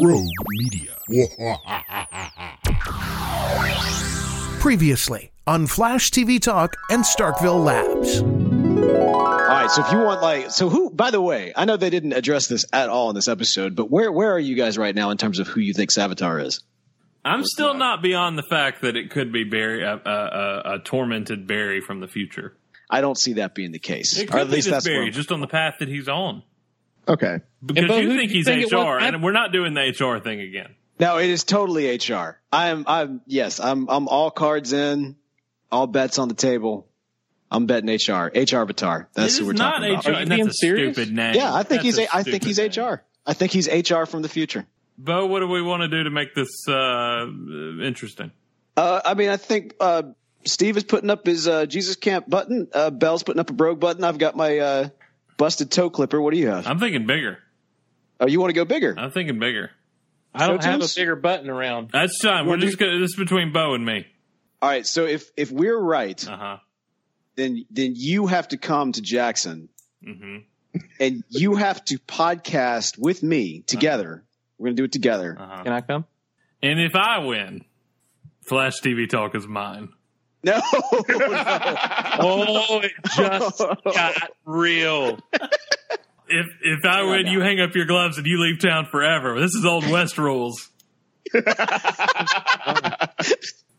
Rogue Media. Previously on Flash TV Talk and Starkville Labs. All right, so if you want like so who by the way, I know they didn't address this at all in this episode, but where where are you guys right now in terms of who you think Savitar is? I'm still not beyond the fact that it could be Barry, a, a, a, a tormented Barry from the future. I don't see that being the case. It Or could at be least just that's Barry, where- just on the path that he's on. Okay. Because but you think he's think HR, was? and we're not doing the HR thing again. No, it is totally HR. I'm I'm yes, I'm I'm all cards in, all bets on the table. I'm betting HR. HR Avatar. That's who we're is not talking about. HR, and that's a stupid name. Yeah, I think That's he's a a, I think he's stupid HR. I think he's HR from the future. Bo, what do we want to do to make this uh, interesting? Uh, I mean, I think uh, Steve is putting up his uh, Jesus Camp button. Uh, Bell's putting up a Brogue button. I've got my uh, busted toe clipper. What do you have? I'm thinking bigger. Oh, you want to go bigger? I'm thinking bigger. I don't have a bigger button around. That's time. We're just gonna, this is between Bo and me. All right. So if if we're right, Uh-huh. then then you have to come to Jackson mm-hmm. and you have to podcast with me together. We're gonna do it together. Uh-huh. Can I come? And if I win, Flash TV Talk is mine. No. Oh, it just got real. If if I win, you hang up your gloves and you leave town forever. This is old West rules.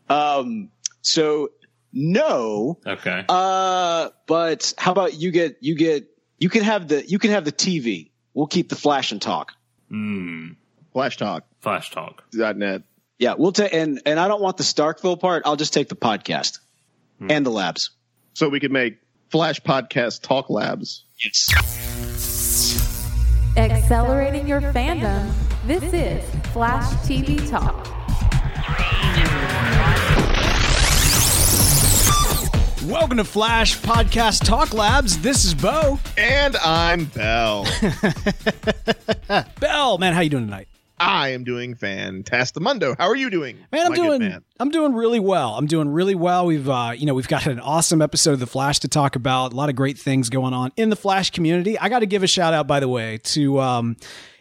Um. So no. Okay. Uh. But how about you get you get you can have the you can have the TV. We'll keep the flash and talk. Hmm. Flash Talk. Flash Talk. net. Yeah, we'll take and and I don't want the Starkville part. I'll just take the podcast hmm. and the labs. So we could make Flash Podcast Talk Labs. Yes. Accelerating your fandom. This is Flash TV Talk. Welcome to Flash Podcast Talk Labs. This is Bo. And I'm Bell. Bell, man, how you doing tonight? I am doing fantastimundo. How are you doing? Man, I'm doing man? I'm doing really well. I'm doing really well. We've uh, you know, we've got an awesome episode of The Flash to talk about. A lot of great things going on in the Flash community. I got to give a shout out by the way to um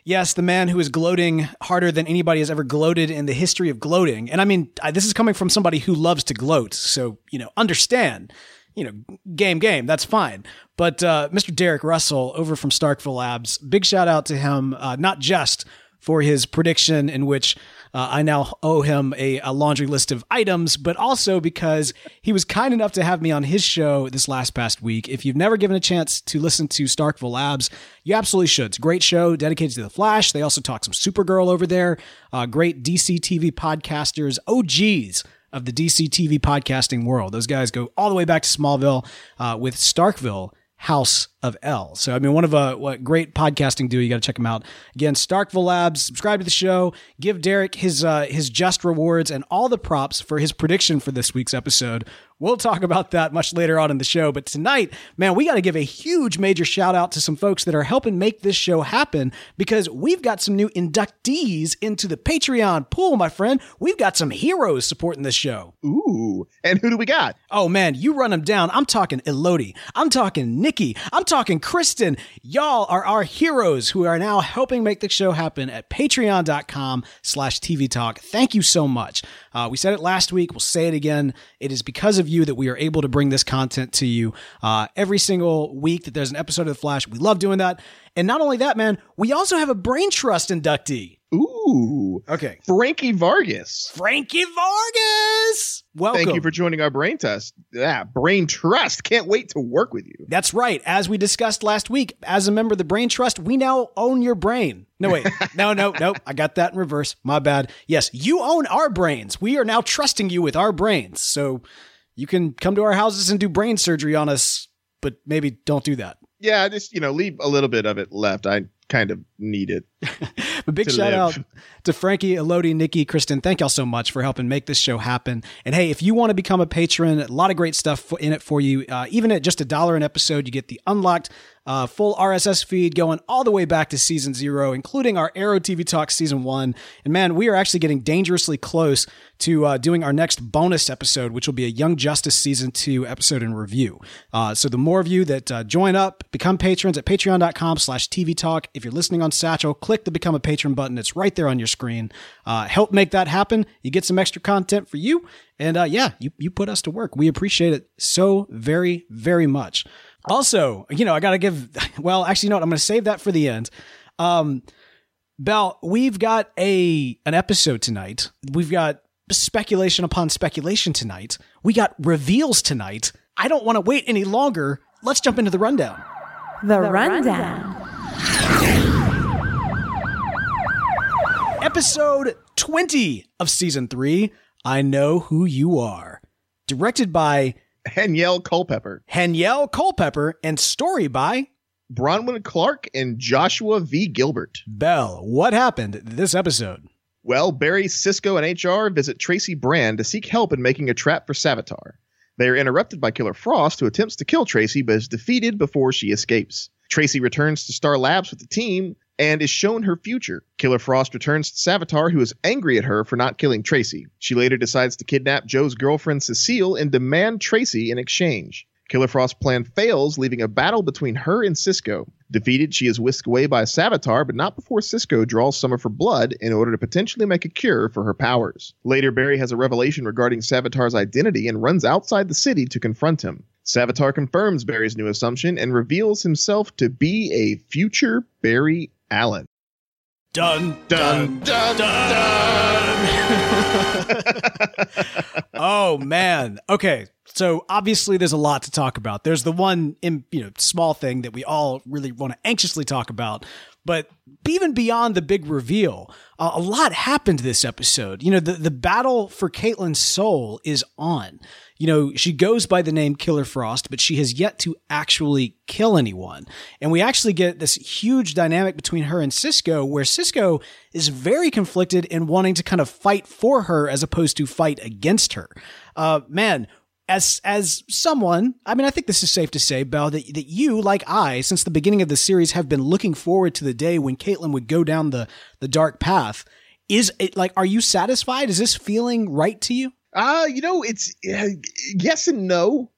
Yes, the man who is gloating harder than anybody has ever gloated in the history of gloating. And I mean, I, this is coming from somebody who loves to gloat. So, you know, understand, you know, game, game, that's fine. But uh, Mr. Derek Russell over from Starkville Labs, big shout out to him, uh, not just for his prediction in which uh, I now owe him a, a laundry list of items, but also because he was kind enough to have me on his show this last past week. If you've never given a chance to listen to Starkville Labs, you absolutely should. It's a great show dedicated to the Flash. They also talk some Supergirl over there. Uh, great DC TV podcasters, OGs of the DC TV podcasting world. Those guys go all the way back to Smallville uh, with Starkville House of L. So, I mean, one of a what great podcasting duo. You got to check them out. Again, Starkville Labs. Subscribe to the show. Give Derek his uh, his just rewards and all the props for his prediction for this week's episode, We'll talk about that much later on in the show. But tonight, man, we got to give a huge major shout out to some folks that are helping make this show happen because we've got some new inductees into the Patreon pool, my friend. We've got some heroes supporting this show. Ooh. And who do we got? Oh man, you run them down. I'm talking Elodie. I'm talking Nikki. I'm talking Kristen. Y'all are our heroes who are now helping make the show happen at patreon.com slash TV Talk. Thank you so much. Uh, we said it last week. We'll say it again. It is because of you that we are able to bring this content to you uh, every single week that there's an episode of The Flash. We love doing that. And not only that, man, we also have a Brain Trust inductee. Ooh. Okay. Frankie Vargas. Frankie Vargas. Welcome. Thank you for joining our brain test. Yeah, brain trust. Can't wait to work with you. That's right. As we discussed last week, as a member of the Brain Trust, we now own your brain. No, wait. No, no, no. I got that in reverse. My bad. Yes, you own our brains. We are now trusting you with our brains. So you can come to our houses and do brain surgery on us, but maybe don't do that. Yeah, just, you know, leave a little bit of it left. I kind of need it. But big shout live. out to Frankie, Elodie, Nikki, Kristen. Thank y'all so much for helping make this show happen. And hey, if you want to become a patron, a lot of great stuff in it for you. Uh, even at just a dollar an episode, you get the unlocked uh, full RSS feed going all the way back to season zero, including our Arrow TV Talk season one. And man, we are actually getting dangerously close to uh, doing our next bonus episode, which will be a Young Justice season two episode in review. Uh, so the more of you that uh, join up, become patrons at patreon.com slash TV Talk. If you're listening on Satchel, click the become a patron button. It's right there on your screen. Uh, help make that happen. You get some extra content for you. And uh, yeah, you, you put us to work. We appreciate it so very, very much. Also, you know, I got to give, well, actually, you know what? I'm going to save that for the end. Um, Bell, we've got a an episode tonight. We've got speculation upon speculation tonight. We got reveals tonight. I don't want to wait any longer. Let's jump into the rundown. The, Rundown. Episode 20 of season 3, I Know Who You Are. Directed by Hanelle Culpepper, Hanelle Culpepper and story by Bronwyn Clark, and Joshua V. Gilbert. Bell. What happened this episode? Well, Barry, Cisco, and HR visit Tracy Brand to seek help in making a trap for Savitar. They are interrupted by Killer Frost, who attempts to kill Tracy but is defeated before she escapes. Tracy returns to Star Labs with the team and is shown her future. Killer Frost returns to Savitar, who is angry at her for not killing Tracy. She later decides to kidnap Joe's girlfriend Cecile and demand Tracy in exchange. Killer Frost's plan fails, leaving a battle between her and Cisco. Defeated, she is whisked away by Savitar, but not before Cisco draws some of her blood in order to potentially make a cure for her powers. Later, Barry has a revelation regarding Savitar's identity and runs outside the city to confront him. Savitar confirms Barry's new assumption and reveals himself to be a future Barry Allen. Dun, Dun, dun, dun! oh man. Okay. So obviously there's a lot to talk about. There's the one you know small thing that we all really want to anxiously talk about, but even beyond the big reveal, uh, a lot happened this episode. You know, the the battle for Caitlin's soul is on. You know, she goes by the name Killer Frost, but she has yet to actually kill anyone. And we actually get this huge dynamic between her and Cisco, where Cisco is very conflicted in wanting to kind of fight for her as opposed to fight against her. Uh, man, as as someone, I mean, I think this is safe to say, Bell, that that you, like I, since the beginning of the series, have been looking forward to the day when Caitlin would go down the the dark path. Is it like, are you satisfied? Is this feeling right to you? Uh, you know, it's uh, yes and no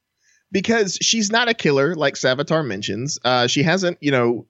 because she's not a killer like Savitar mentions. Uh, she hasn't, you know,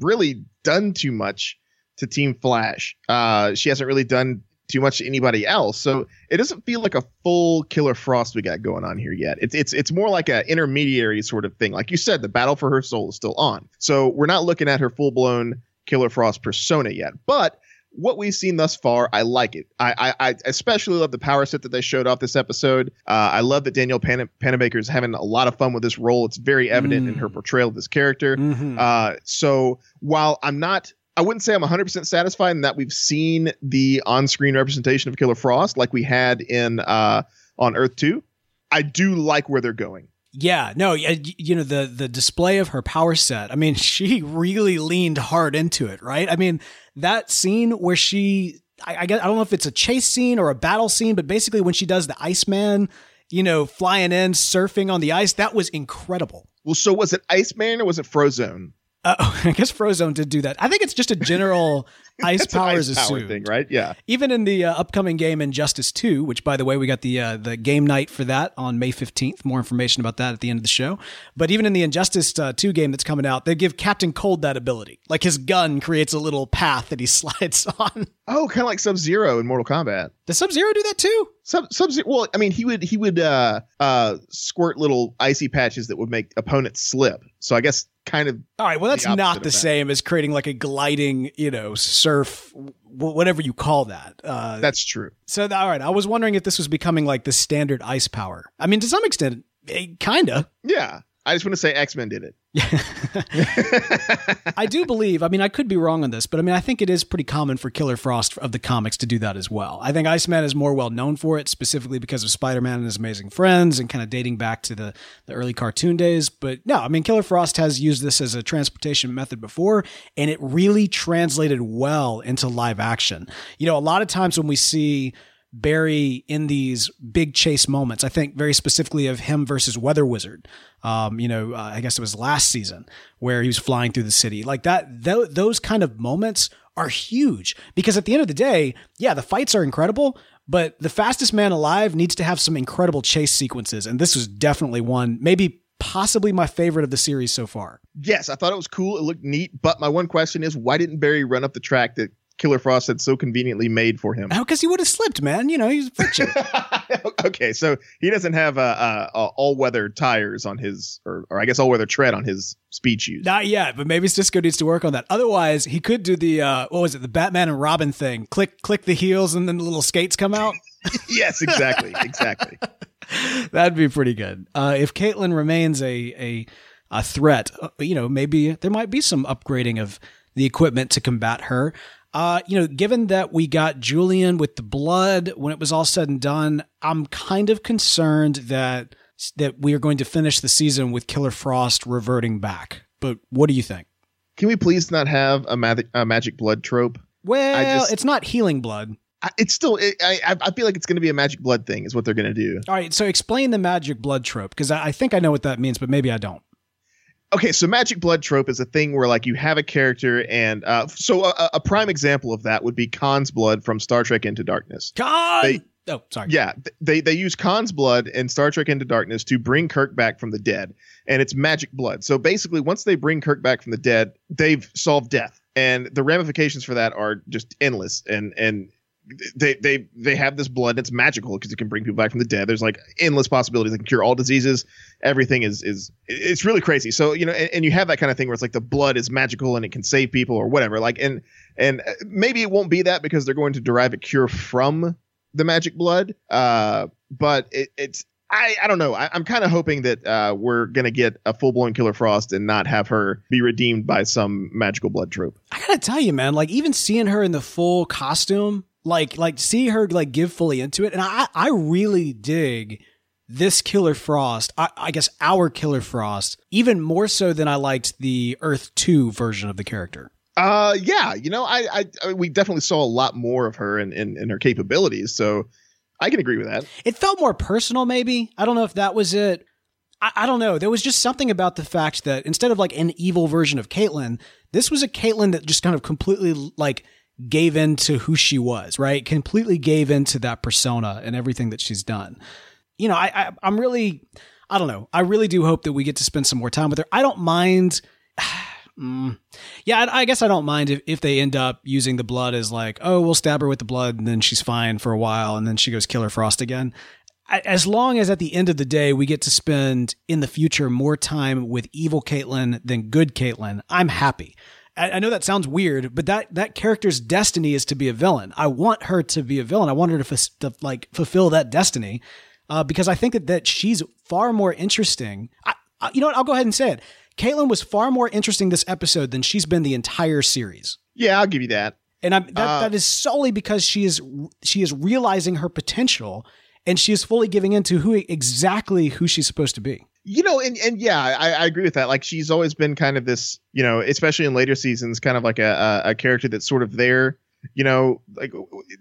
really done too much to Team Flash. Uh, she hasn't really done too much to anybody else. So it doesn't feel like a full Killer Frost we got going on here yet. It's it's it's more like an intermediary sort of thing. Like you said, the battle for her soul is still on. So we're not looking at her full blown Killer Frost persona yet. But what we've seen thus far, I like it. I, I, I especially love the power set that they showed off this episode. Uh, I love that Danielle Pan- Panabaker is having a lot of fun with this role. It's very evident in her portrayal of this character. Mhm. Uh, so while I'm not, I wouldn't say I'm 100% satisfied in that we've seen the on-screen representation of Killer Frost like we had in uh, on Earth 2. I do like where they're going. Yeah, no, you know the the display of her power set. I mean, she really leaned hard into it, right? I mean, that scene where she, I, I, guess, I don't know if it's a chase scene or a battle scene, but basically when she does the Iceman you know, flying in, surfing on the ice. That was incredible. Well, so was it Iceman or was it Frozone? Uh, I guess Frozone did do that. I think it's just a general ice powers ice power thing, right? Yeah. Even in the uh, upcoming game Injustice 2, which by the way, we got the uh, the game night for that on May 15th. More information about that at the end of the show. But even in the Injustice uh, 2 game that's coming out, they give Captain Cold that ability. Like his gun creates a little path that he slides on. Oh, kind of like Sub Zero in Mortal Kombat. Does Sub-Zero do that too? Sub Sub Zero. Well, I mean, he would he would uh uh squirt little icy patches that would make opponents slip. So I guess kind of All right, well that's The not the that. same as creating like a gliding, you know, surf w- whatever you call that. Uh that's true. So, all right, I was wondering if this was becoming like the standard ice power. I mean, to some extent, eh, kinda. Yeah. I just want to say X Men did it. I do believe. I mean, I could be wrong on this, but I mean, I think it is pretty common for Killer Frost of the comics to do that as well. I think Iceman is more well known for it, specifically because of Spider-Man and his amazing friends, and kind of dating back to the the early cartoon days. But no, I mean, Killer Frost has used this as a transportation method before, and it really translated well into live action. You know, a lot of times when we see Barry in these big chase moments. I think very specifically of him versus Weather Wizard. Um, you know, uh, I guess it was last season where he was flying through the city. Like that, th- those kind of moments are huge because at the end of the day, yeah, the fights are incredible, but the fastest man alive needs to have some incredible chase sequences. And this was definitely one, maybe possibly my favorite of the series so far. Yes, I thought it was cool. It looked neat. But my one question is, why didn't Barry run up the track that Killer Frost had so conveniently made for him? How? Because he would have slipped, man. You know, he's friction. okay, so he doesn't have uh, uh, all weather tires on his, or, or I guess all weather tread on his speed shoes. Not yet, but maybe Cisco needs to work on that. Otherwise, he could do the uh, what was it, the Batman and Robin thing? Click, click the heels, and then the little skates come out. yes, exactly, exactly. That'd be pretty good. Uh, if Caitlin remains a a a threat, uh, you know, maybe there might be some upgrading of the equipment to combat her. Uh, you know, given that we got Julian with the blood when it was all said and done, I'm kind of concerned that that we are going to finish the season with Killer Frost reverting back. But what do you think? Can we please not have a, magic a magic blood trope? Well, just- it's not healing blood. I, it's still, it, I, I I feel like it's going to be a magic blood thing, is what they're going to do. All right, so explain the magic blood trope because I, I think I know what that means, but maybe I don't. Okay so magic blood trope is a thing where like you have a character and uh so a, a prime example of that would be khan's blood from star trek into darkness Khan. They- oh, sorry. yeah they they use khan's blood in star trek into darkness to bring kirk back from the dead and it's magic blood so basically once they bring kirk back from the dead they've solved death and the ramifications for that are just endless and and they they they have this blood that's magical because it can bring people back from the dead there's like endless possibilities it can cure all diseases everything is is it's really crazy so you know and, and you have that kind of thing where it's like the blood is magical and it can save people or whatever like and and uh, maybe it won't be that because they're going to derive a cure from the magic blood uh but it, it's I, I don't know. I, I'm kind of hoping that uh, we're gonna get a full blown Killer Frost and not have her be redeemed by some magical blood trope. I gotta tell you, man, like even seeing her in the full costume, like like see her like give fully into it, and I I really dig this Killer Frost. I, I guess our Killer Frost even more so than I liked the Earth Two version of the character. Uh, yeah, you know, I, I, I mean, we definitely saw a lot more of her and in, in, in her capabilities, so I can agree with that. It felt more personal, maybe. I don't know if that was it. I, I don't know. There was just something about the fact that instead of like an evil version of Caitlin, this was a Caitlin that just kind of completely like gave in to who she was, right? Completely gave into that persona and everything that she's done. You know, I, I I'm really, I don't know. I really do hope that we get to spend some more time with her. I don't mind. Mm. Yeah, I, I guess I don't mind if, if they end up using the blood as like, oh, we'll stab her with the blood and then she's fine for a while and then she goes Killer Frost again. As long as at the end of the day we get to spend in the future more time with evil Caitlin than good Caitlin, I'm happy. I, I know that sounds weird, but that that character's destiny is to be a villain. I want her to be a villain. I want her to, fus- to like fulfill that destiny uh, because I think that, that she's far more interesting. I, I, you know what? I'll go ahead and say it. Caitlin was far more interesting this episode than she's been the entire series. Yeah, I'll give you that. And I'm, that, Uh, that is solely because she is she is realizing her potential and she is fully giving into who exactly who she's supposed to be. You know, and and yeah, I, I agree with that. Like she's always been kind of this, you know, especially in later seasons, kind of like a a, a character that's sort of there you know, like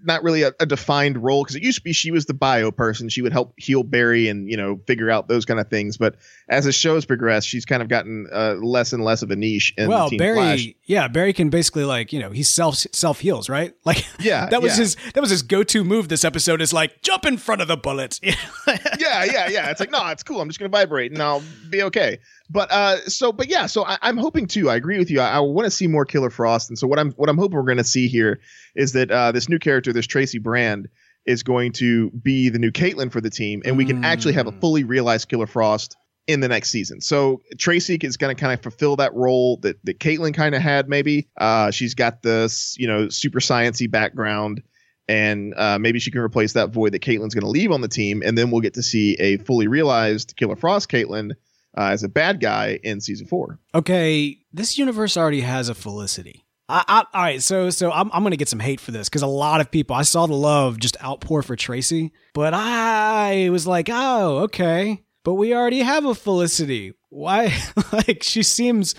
not really a, a defined role because it used to be she was the bio person. She would help heal Barry and you know figure out those kind of things. But as the show's progressed, she's kind of gotten uh, less and less of a niche. In well, Team Barry, Flash. yeah, Barry can basically like you know he self self heals, right? Like Yeah, that was yeah. his that was his go to move. This episode is like jump in front of the bullets. yeah, yeah, yeah. It's like, no, it's cool. I'm just gonna vibrate and I'll be okay. But uh, so, but yeah, so I, I'm hoping too. I agree with you. I, I want to see more Killer Frost, and so what I'm what I'm hoping we're gonna see here is that uh, this new character, this Tracy Brand, is going to be the new Caitlin for the team, and we can actually have a fully realized Killer Frost in the next season. So Tracy is going to kind of fulfill that role that that Caitlin kind of had. Maybe uh, she's got this, you know, super sciency background and uh, maybe she can replace that void that Caitlin's going to leave on the team, and then we'll get to see a fully realized Killer Frost Caitlin uh, as a bad guy in season four. okay, this universe already has a Felicity. I, I, all right, so so I'm I'm gonna get some hate for this because a lot of people I saw the love just outpour for Tracy, but I was like, oh, okay, but we already have a Felicity. Why? like she seems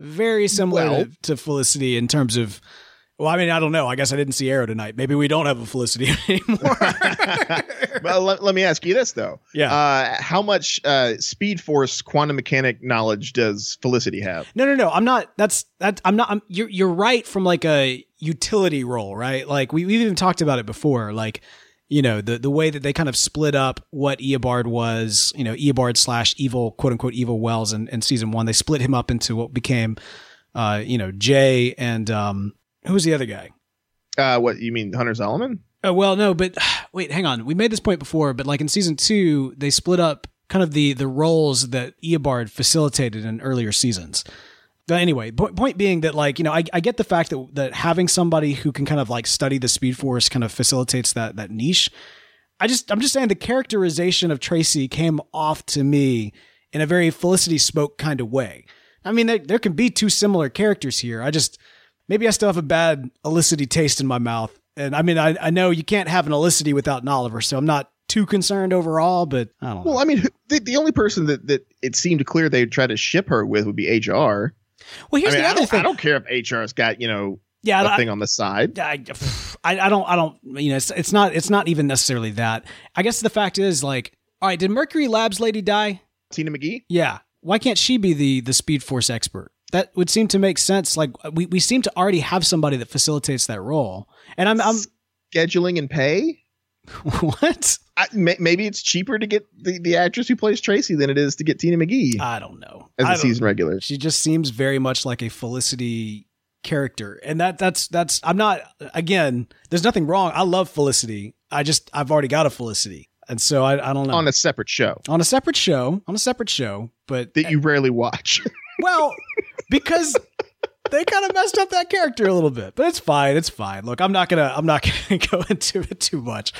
very similar Well- to, to Felicity in terms of. Well, I mean, I don't know. I guess I didn't see Arrow tonight. Maybe we don't have a Felicity anymore. well, let, let me ask you this though. Yeah. Uh, how much uh, Speed Force quantum mechanic knowledge does Felicity have? No, no, no. I'm not. That's that. I'm not. I'm, you're you're right from like a utility role, right? Like we we've even talked about it before. Like you know the the way that they kind of split up what Eobard was. You know Eobard slash evil quote unquote evil Wells in, in season one. They split him up into what became, uh, you know Jay and um who was the other guy? Uh, what you mean, Hunter Zolomon? Oh well, no, but wait, hang on. We made this point before, but like in season two, they split up kind of the the roles that Eobard facilitated in earlier seasons. But anyway, po- point being that like you know, I, I get the fact that that having somebody who can kind of like study the Speed Force kind of facilitates that that niche. I just I'm just saying the characterization of Tracy came off to me in a very Felicity Smoak kind of way. I mean, there, there can be two similar characters here. I just maybe I still have a bad Olicity taste in my mouth. And I mean, I, I know you can't have an Olicity without an Oliver, so I'm not too concerned overall, but I don't know. Well, I mean, the, the only person that, that it seemed clear they'd try to ship her with would be HR. Well, here's I mean, the other thing. I don't care if HR's got you know Yeah, I- thing on the side. I, I, I don't, I don't, you know, it's, it's not, it's not even necessarily that. I guess the fact is like, all right, did Mercury Labs lady die? Tina McGee. Yeah. Why can't she be the, the Speed Force expert? That would seem to make sense. Like we, we seem to already have somebody that facilitates that role. And I'm, I'm, Scheduling and pay. what? I, may, maybe it's cheaper to get the, the actress who plays Tracy than it is to get Tina McGee I don't know. as I a season regular. She just seems very much like a Felicity character. And that that's that's I'm not again, there's nothing wrong. I love Felicity. I just I've already got a Felicity. And so I, I don't know. on a separate show on a separate show, on a separate show, but that you rarely watch. well, because they kind of messed up that character a little bit, but it's fine. It's fine. Look, I'm not gonna I'm not gonna go into it too much,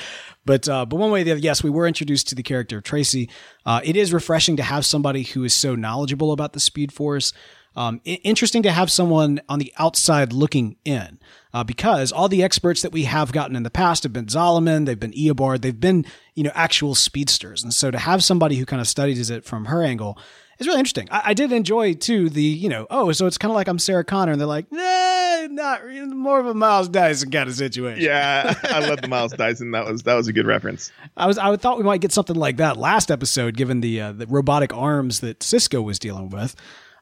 but uh, but one way or the other, yes, we were introduced to the character of Tracy. Uh, it is refreshing to have somebody who is so knowledgeable about the Speed Force. Um, interesting to have someone on the outside looking in, uh, because all the experts that we have gotten in the past have been Zolomon, they've been Eobard, they've been you know actual speedsters, and so to have somebody who kind of studies it from her angle is really interesting. I, I did enjoy too the you know oh so it's kind of like I'm Sarah Connor, and they're like nah, not more of a Miles Dyson kind of situation. yeah, I love the Miles Dyson. That was that was a good reference. I was I thought we might get something like that last episode, given the uh, the robotic arms that Cisco was dealing with.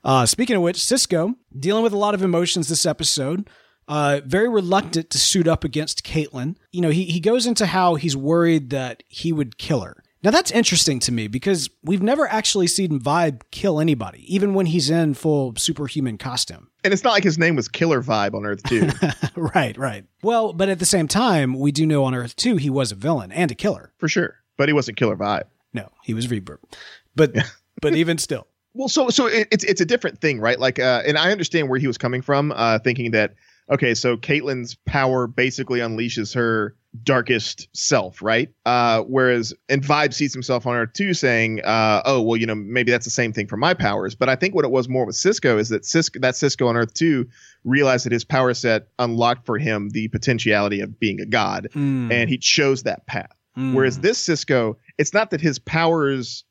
Uh, speaking of which, Cisco dealing with a lot of emotions this episode. Uh, very reluctant to suit up against Caitlin. You know, he he goes into how he's worried that he would kill her. Now that's interesting to me because we've never actually seen Vibe kill anybody, even when he's in full superhuman costume. And it's not like his name was Killer Vibe on Earth too. right, right. Well, but at the same time, we do know on Earth 2 he was a villain and a killer. for sure. But he wasn't Killer Vibe. No, he was Reverb. But but even still. Well, so so it, it's it's a different thing, right? Like, uh, and I understand where he was coming from, uh, thinking that okay, so Caitlin's power basically unleashes her darkest self, right? Uh, whereas and Vibe sees himself on Earth too, saying, uh, oh, well, you know, maybe that's the same thing for my powers. But I think what it was more with Cisco is that Cisco that Cisco on Earth two realized that his power set unlocked for him the potentiality of being a god, Mm. and he chose that path. Mm. Whereas this Cisco, it's not that his powers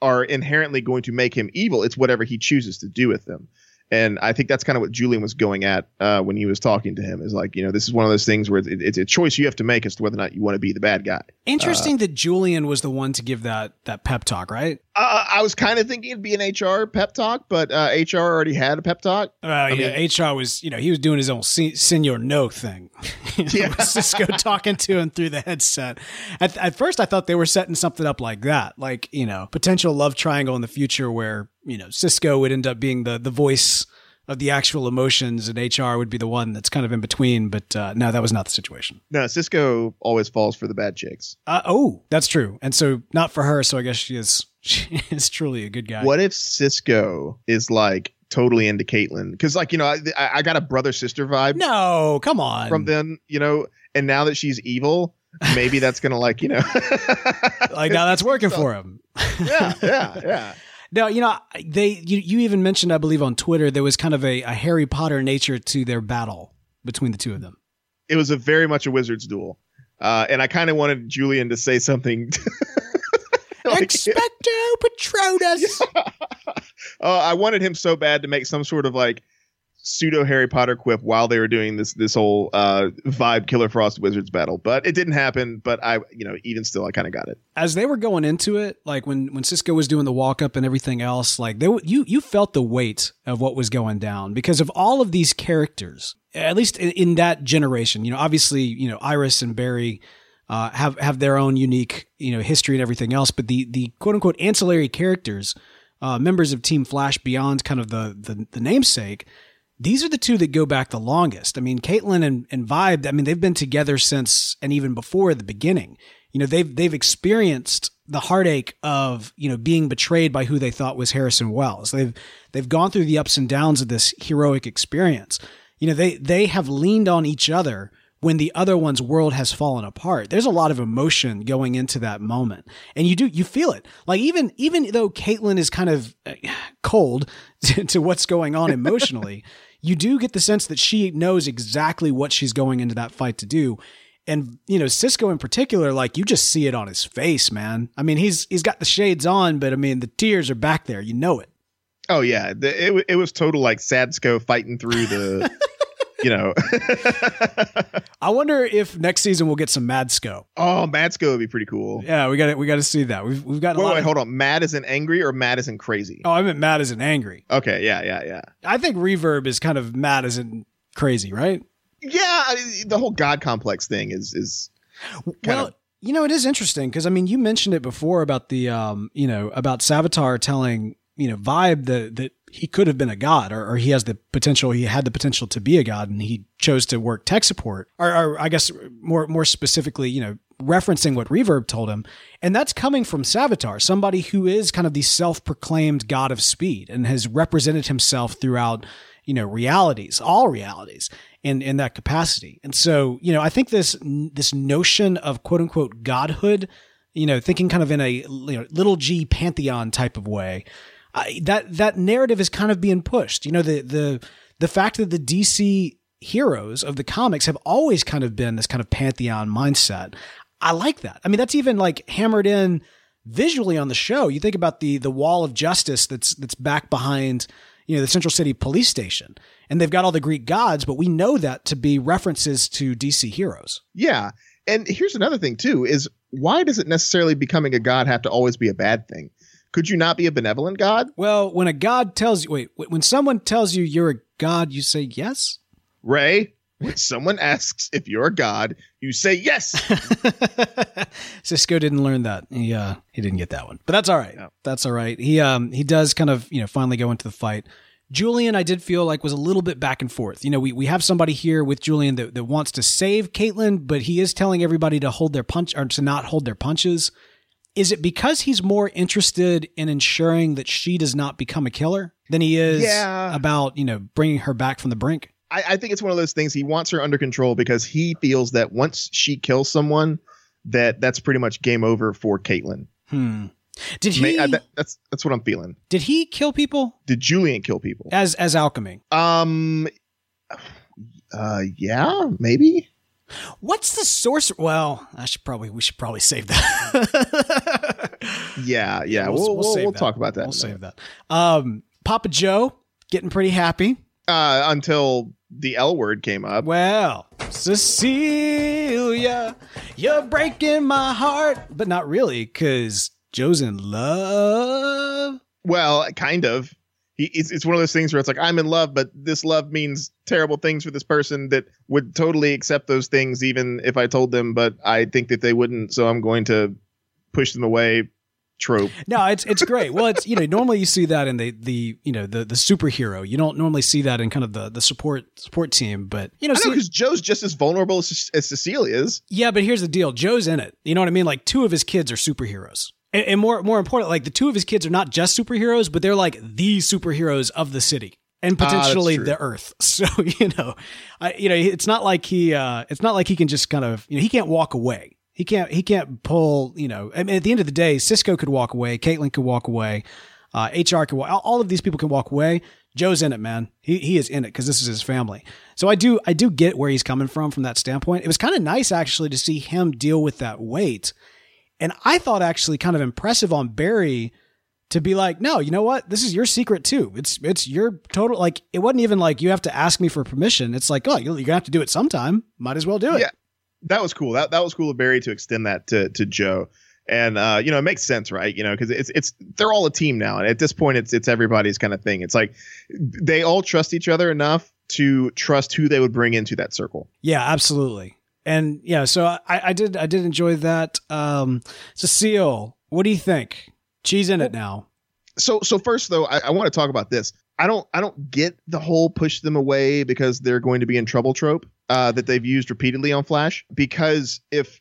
are inherently going to make him evil. It's whatever he chooses to do with them. And I think that's kind of what Julian was going at uh, when he was talking to him. Is like, you know, this is one of those things where it, it's a choice you have to make as to whether or not you want to be the bad guy. Interesting that Julian was the one to give that that pep talk, right? Uh, I was kind of thinking it'd be an HR pep talk, but uh, HR already had a pep talk. Uh, yeah, HR was, you know, he was doing his own se- senior no thing. yeah. Cisco talking to him through the headset. At, at first, I thought they were setting something up like that, like you know, potential love triangle in the future where you know Cisco would end up being the the voice of the actual emotions, and HR would be the one that's kind of in between. But uh, no, that was not the situation. No, Cisco always falls for the bad chicks. Uh, oh, that's true, and so not for her. So I guess she is she is truly a good guy. What if Cisco is like totally into Caitlin? Because like you know, I, I got a brother sister vibe. No, come on. From then, you know, and now that she's evil, maybe that's gonna like you know, like now that's working for him. yeah, yeah, yeah. No, you know, they you, you even mentioned, I believe, on Twitter there was kind of a, a Harry Potter nature to their battle between the two of them. It was a very much a wizard's duel, uh, and I kind of wanted Julian to say something. like, Expecto Patronus. Yeah. Uh, I wanted him so bad to make some sort of like pseudo Harry Potter quip while they were doing this this whole uh, vibe Killer Frost Wizards battle, but it didn't happen. But I, you know, even still, I kind of got it. As they were going into it, like when when Cisco was doing the walk up and everything else, like they you you felt the weight of what was going down because of all of these characters. At least in, in that generation, you know, obviously, you know, Iris and Barry. Uh, have have their own unique you know history and everything else, but the the quote unquote ancillary characters, uh, members of Team Flash beyond kind of the, the the namesake, these are the two that go back the longest. I mean, Caitlin and, and Vibe, I mean, they've been together since and even before the beginning. You know, they've they've experienced the heartache of, you know, being betrayed by who they thought was Harrison Wells. They've they've gone through the ups and downs of this heroic experience. You know, they they have leaned on each other when the other one's world has fallen apart. There's a lot of emotion going into that moment. And you do, you feel it. Like even, even though Caitlin is kind of uh, cold to, to what's going on emotionally, you do get the sense that she knows exactly what she's going into that fight to do. And you know, Cisco in particular, like you just see it on his face, man. I mean, he's he's got the shades on, but I mean, the tears are back there. You know it. Oh yeah, the, it it was total like Sadsko fighting through the you know. I wonder if next season we'll get some Madsco. Oh, Madsco would be pretty cool. Yeah, we got it. We got to see that. We've we've got. Wait, wait, of, hold on. Mad isn't angry or mad isn't crazy. Oh, I meant mad isn't angry. Okay, yeah, yeah, yeah. I think Reverb is kind of mad isn't crazy, right? Yeah, I, the whole God complex thing is is. Well, of, you know, it is interesting because I mean, you mentioned it before about the um, you know, about Savitar telling you know Vibe that that he could have been a god or, or, he has the potential he had the potential to be a god and he chose to work tech support or, or, i guess more more specifically you know referencing what reverb told him. And that's coming from savitar somebody who is kind of the self-proclaimed god of speed and has represented himself throughout you know realities all realities in in that capacity. And so you know i think this this notion of quote unquote godhood you know thinking kind of in a you know, little g pantheon type of way that that narrative is kind of being pushed. You know, the the the fact that the DC heroes of the comics have always kind of been this kind of pantheon mindset. I like that. I mean, that's even like hammered in visually on the show. You think about the the wall of justice that's that's back behind you know the Central City Police Station, and they've got all the Greek gods, but we know that to be references to DC heroes. Yeah, and here's another thing too: is why does it necessarily becoming a god have to always be a bad thing? Could you not be a benevolent God? Well, when a God tells you, wait, when someone tells you you're a God, you say yes? Ray, when someone asks if you're a God, you say yes. Cisco didn't learn that. He uh, he didn't get that one. But that's all right. No. That's all right. He um he does kind of, you know, finally go into the fight. Julian, I did feel like was a little bit back and forth. You know, we, we have somebody here with Julian that, that wants to save Caitlin, but he is telling everybody to hold their punch or to not hold their punches. Is it because he's more interested in ensuring that she does not become a killer than he is yeah. about, you know, bringing her back from the brink? I, I think it's one of those things. He wants her under control because he feels that once she kills someone, that that's pretty much game over for caitlin Hmm. Did he? Uh, that, that's that's what I'm feeling. Did he kill people? Did Julian kill people as as alchemy? Um, uh, yeah, maybe. What's the source? Well, I should probably we should probably save that. yeah, yeah, we'll we'll, we'll, we'll talk about that. We'll save that. Um, Papa Joe getting pretty happy. Uh, until the L word came up. Well, Cecilia, you're breaking my heart, but not really, because Joe's in love. Well, kind of. He, it's, it's one of those things where it's like I'm in love, but this love means terrible things for this person that would totally accept those things even if I told them, but I think that they wouldn't, so I'm going to push them away. Trope. No, it's it's great. Well, it's you know normally you see that in the the you know the the superhero. You don't normally see that in kind of the the support support team, but you know because Joe's just as vulnerable as, as Cecilia is. Yeah, but here's the deal: Joe's in it. You know what I mean? Like two of his kids are superheroes. And, and more more important, like the two of his kids are not just superheroes, but they're like the superheroes of the city and potentially Ah, the earth. So you know, I, you know, it's not like he uh, it's not like he can just kind of you know he can't walk away. He can't he can't pull you know. I mean, at the end of the day, Cisco could walk away, Caitlin could walk away, uh, HR could walk. All of these people can walk away. Joe's in it, man. He he is in it because this is his family. So I do I do get where he's coming from from that standpoint. It was kind of nice actually to see him deal with that weight. And I thought actually kind of impressive on Barry to be like, no, you know what? This is your secret too. It's it's your total like it wasn't even like you have to ask me for permission. It's like, oh, you're gonna have to do it sometime. Might as well do it. Yeah, that was cool. That that was cool of Barry to extend that to to Joe. And uh, you know, it makes sense, right? You know, because it's it's they're all a team now, and at this point, it's it's everybody's kind of thing. It's like they all trust each other enough to trust who they would bring into that circle. Yeah, absolutely. And yeah, so I, I did I did enjoy that. Um Cecile, what do you think? She's in it now. So so first though, I, I want to talk about this. I don't I don't get the whole push them away because they're going to be in trouble trope uh, that they've used repeatedly on Flash. Because if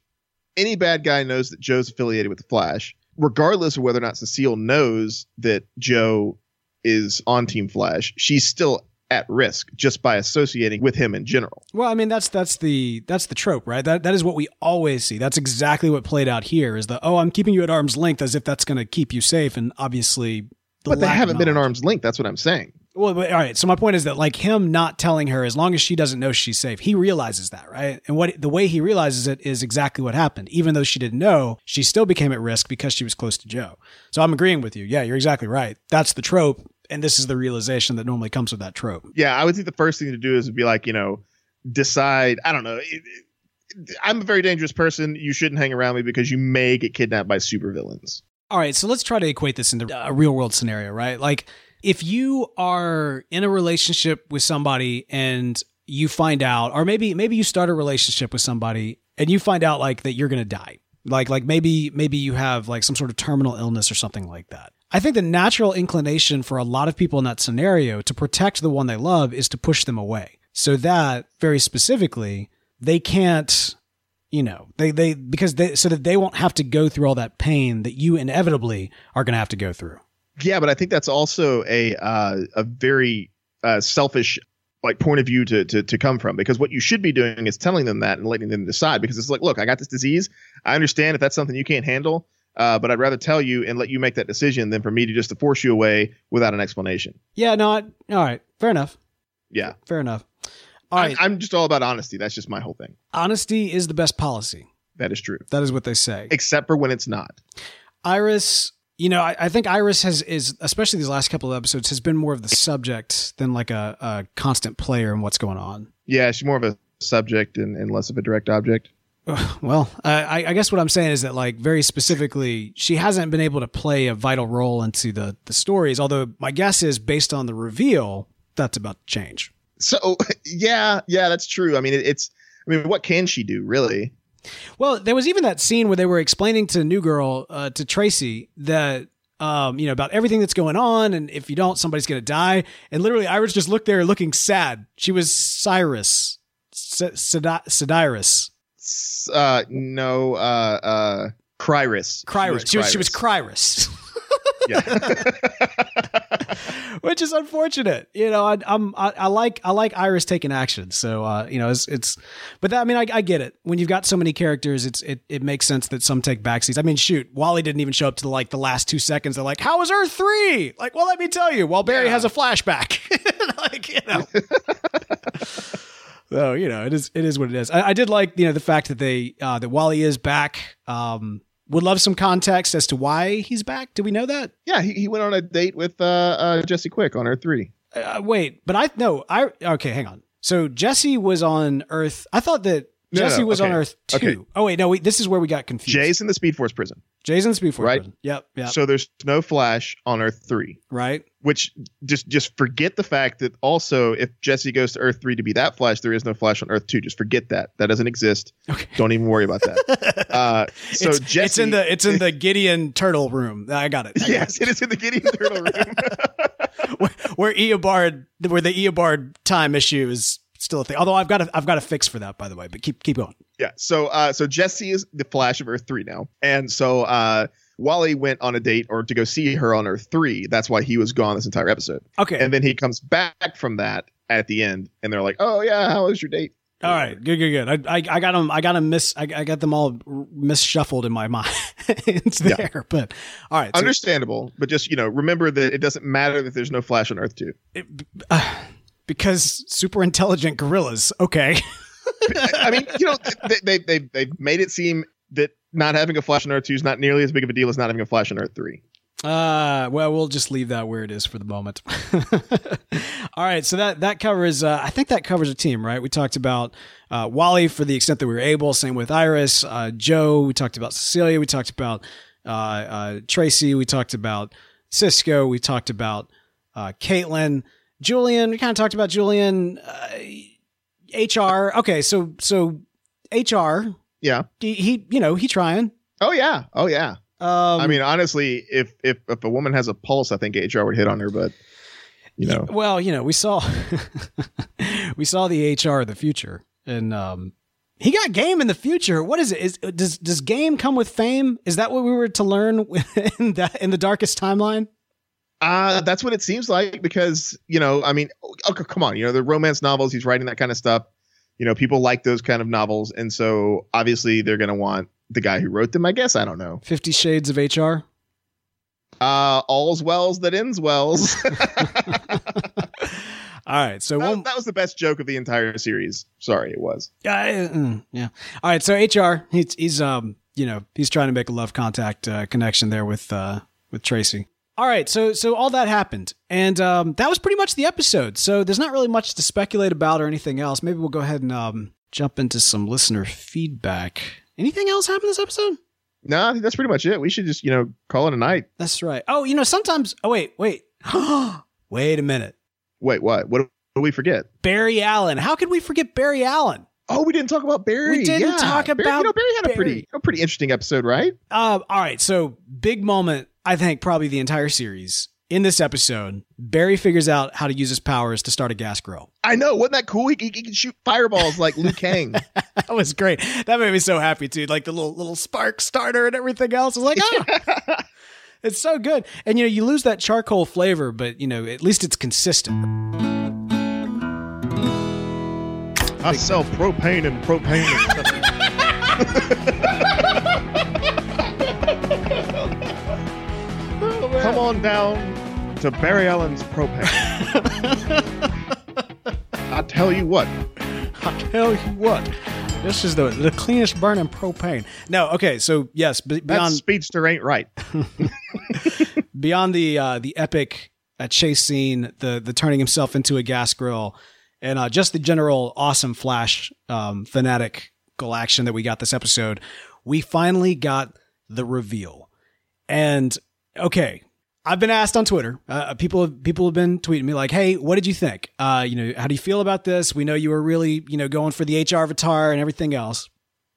any bad guy knows that Joe's affiliated with the Flash, regardless of whether or not Cecile knows that Joe is on Team Flash, she's still at risk just by associating with him in general. Well, I mean that's that's the that's the trope, right? That that is what we always see. That's exactly what played out here is the oh, I'm keeping you at arm's length as if that's going to keep you safe and obviously the But they haven't been at arm's length. That's what I'm saying. Well, but, all right. So my point is that like him not telling her as long as she doesn't know she's safe, he realizes that, right? And what the way he realizes it is exactly what happened. Even though she didn't know, she still became at risk because she was close to Joe. So I'm agreeing with you. Yeah, you're exactly right. That's the trope, and this is the realization that normally comes with that trope. Yeah, I would think the first thing to do is be like, you know, decide. I don't know. It- it- I'm a very dangerous person. You shouldn't hang around me because you may get kidnapped by supervillains. All right, so let's try to equate this into a real world scenario, right? Like if you are in a relationship with somebody and you find out or maybe maybe you start a relationship with somebody and you find out like that you're going to die. Like like maybe maybe you have like some sort of terminal illness or something like that. I think the natural inclination for a lot of people in that scenario to protect the one they love is to push them away. So that very specifically, they can't you know they they because they so that they won't have to go through all that pain that you inevitably are going to have to go through Yeah, but I think that's also a uh, a very uh, selfish like point of view to, to to come from because what you should be doing is telling them that and letting them decide because it's like look I got this disease I understand if that's something you can't handle uh, but I'd rather tell you and let you make that decision than for me to just to force you away without an explanation. yeah no I, all right fair enough Yeah, fair enough all right I'm, I'm just all about honesty. That's just my whole thing. honesty is the best policy That is true, that is what they say except for when it's not. iris you know I, I think iris has is especially these last couple of episodes has been more of the subject than like a, a constant player in what's going on Yeah, she's more of a subject and, and less of a direct object. Well, I, I guess what I'm saying is that, like, very specifically, she hasn't been able to play a vital role into the the stories. Although my guess is, based on the reveal, that's about to change. So yeah, yeah, that's true. I mean, it, it's. I mean, what can she do really? Well, there was even that scene where they were explaining to New Girl, uh, to Tracy, that um, you know, about everything that's going on, and if you don't, somebody's gonna die. And literally, Iris just looked there looking sad. She was Cyrus, S- Sidi- Sidiris, S- Uh, no, uh, uh, Cryrus. Cryrus. She was she was Cryrus. Yeah. which is unfortunate. You know, I, I'm I, I like I like Iris taking action. So uh, you know, it's it's. But that, I mean, I, I get it. When you've got so many characters, it's it it makes sense that some take backseats. I mean, shoot, Wally didn't even show up to like the last two seconds. They're like, "How was Earth three? Like, well, let me tell you. While Barry Yeah. has a flashback, like you know. So you know, it is it is what it is. I, I did like you know the fact that they uh, that Wally is back. Um, would love some context as to why he's back. Do we know that? yeah, he, he went on a date with uh, uh, Jesse Quick on Earth Three. Uh, wait, but I no, I okay, hang on. So Jesse was on Earth. I thought that No, no, Jesse was on. Earth two. Okay. Oh wait, no, we, this is where we got confused. Jay's in the Speed Force prison, Jay's in the Speed Force Right. prison. Yep, yep. so there's no Flash on Earth three. right. Which just just forget the fact that also if Jesse goes to Earth three to be that Flash, there is no Flash on Earth two. Just forget that. That doesn't exist. Okay. Don't even worry about that. uh, so it's, Jesse, it's in the it's in the Gideon turtle room. I got it. I got yes, it is in the Gideon Turtle room. Where, where Eobard, where the Eobard time issue is still a thing. Although I've got a, I've got a fix for that by the way. But keep keep going. Yeah. So uh so Jesse is the Flash of Earth 3 now. And so uh Wally went on a date or to go see her on Earth 3. That's why he was gone this entire episode. Okay. And then he comes back from that at the end and they're like, "Oh yeah, how was your date?" All right, good, good, good. I, I, I got them. I got them miss. I, I got them all misshuffled in my mind. it's Yeah. there, but all right. so- Understandable, but just, you know, remember that it doesn't matter that there's no Flash on Earth 2. uh, because super intelligent gorillas. Okay. I mean, you know, they they they they've made it seem that not having a Flash on Earth 2 is not nearly as big of a deal as not having a Flash on Earth 3. Uh, well, we'll just leave that where it is for the moment. All right, so that that covers. Uh, I think that covers a team, right? We talked about uh, Wally for the extent that we were able. Same with Iris, uh, Joe. We talked about Cecilia. We talked about uh, uh, Tracy. We talked about Cisco. We talked about uh, Caitlin, Julian. We kind of talked about Julian. HR. Okay, so so HR. Yeah. He, he you know he trying. Oh yeah. Oh yeah. Um, I mean, honestly, if if if a woman has a pulse, I think HR would hit on her. But you know, Well, you know, we saw we saw the HR of the future, and um, he got game in the future. What is it? Is does does game come with fame? Is that what we were to learn in that in the darkest timeline? uh, that's what it seems like because you know, I mean, okay, come on, you know, the romance novels he's writing that kind of stuff. You know, people like those kind of novels, and so obviously they're gonna want the guy who wrote them. I guess I don't know. Fifty Shades of HR. Uh, all's wells that ends wells. All right, so that, one, that was the best joke of the entire series. Sorry, it was. yeah, mm, yeah. All right, so HR, he's he's um, you know, he's trying to make a love contact uh, connection there with uh with Tracy. All right, so so all that happened, and um, that was pretty much the episode. So there's not really much to speculate about or anything else. Maybe we'll go ahead and um, jump into some listener feedback. Anything else happen this episode? No, I think that's pretty much it. We should just you know call it a night. That's right. Oh, you know, sometimes. Oh, wait, wait, wait a minute. Wait, what? What do we forget? Barry Allen. How could we forget Barry Allen? Oh, we didn't talk about Barry. We didn't Yeah. talk Barry, about You know, Barry had a pretty, a pretty interesting episode, right? Uh, all right. So big moment. I think probably the entire series. In this episode, Barry figures out how to use his powers to start a gas grill. I know. Wasn't that cool? He, he, he can shoot fireballs like Liu Kang. That was great. That made me so happy too. Like the little little spark starter and everything else. I was like, ah, it's so good. And you know, you lose that charcoal flavor, but you know, at least it's consistent. I sell propane and propane. Come on down to Barry Allen's propane. I tell you what, I tell you what, this is the the cleanest burning propane. No, okay, so yes, that beyond speedster ain't right. beyond the uh, the epic uh, chase scene, the the turning himself into a gas grill, and uh, just the general awesome Flash um, fanatical action that we got this episode, we finally got the reveal. And okay, I've been asked on Twitter. Uh, people have people have been tweeting me like, "Hey, what did you think? Uh, you know, how do you feel about this? We know you were really you know going for the HR avatar and everything else."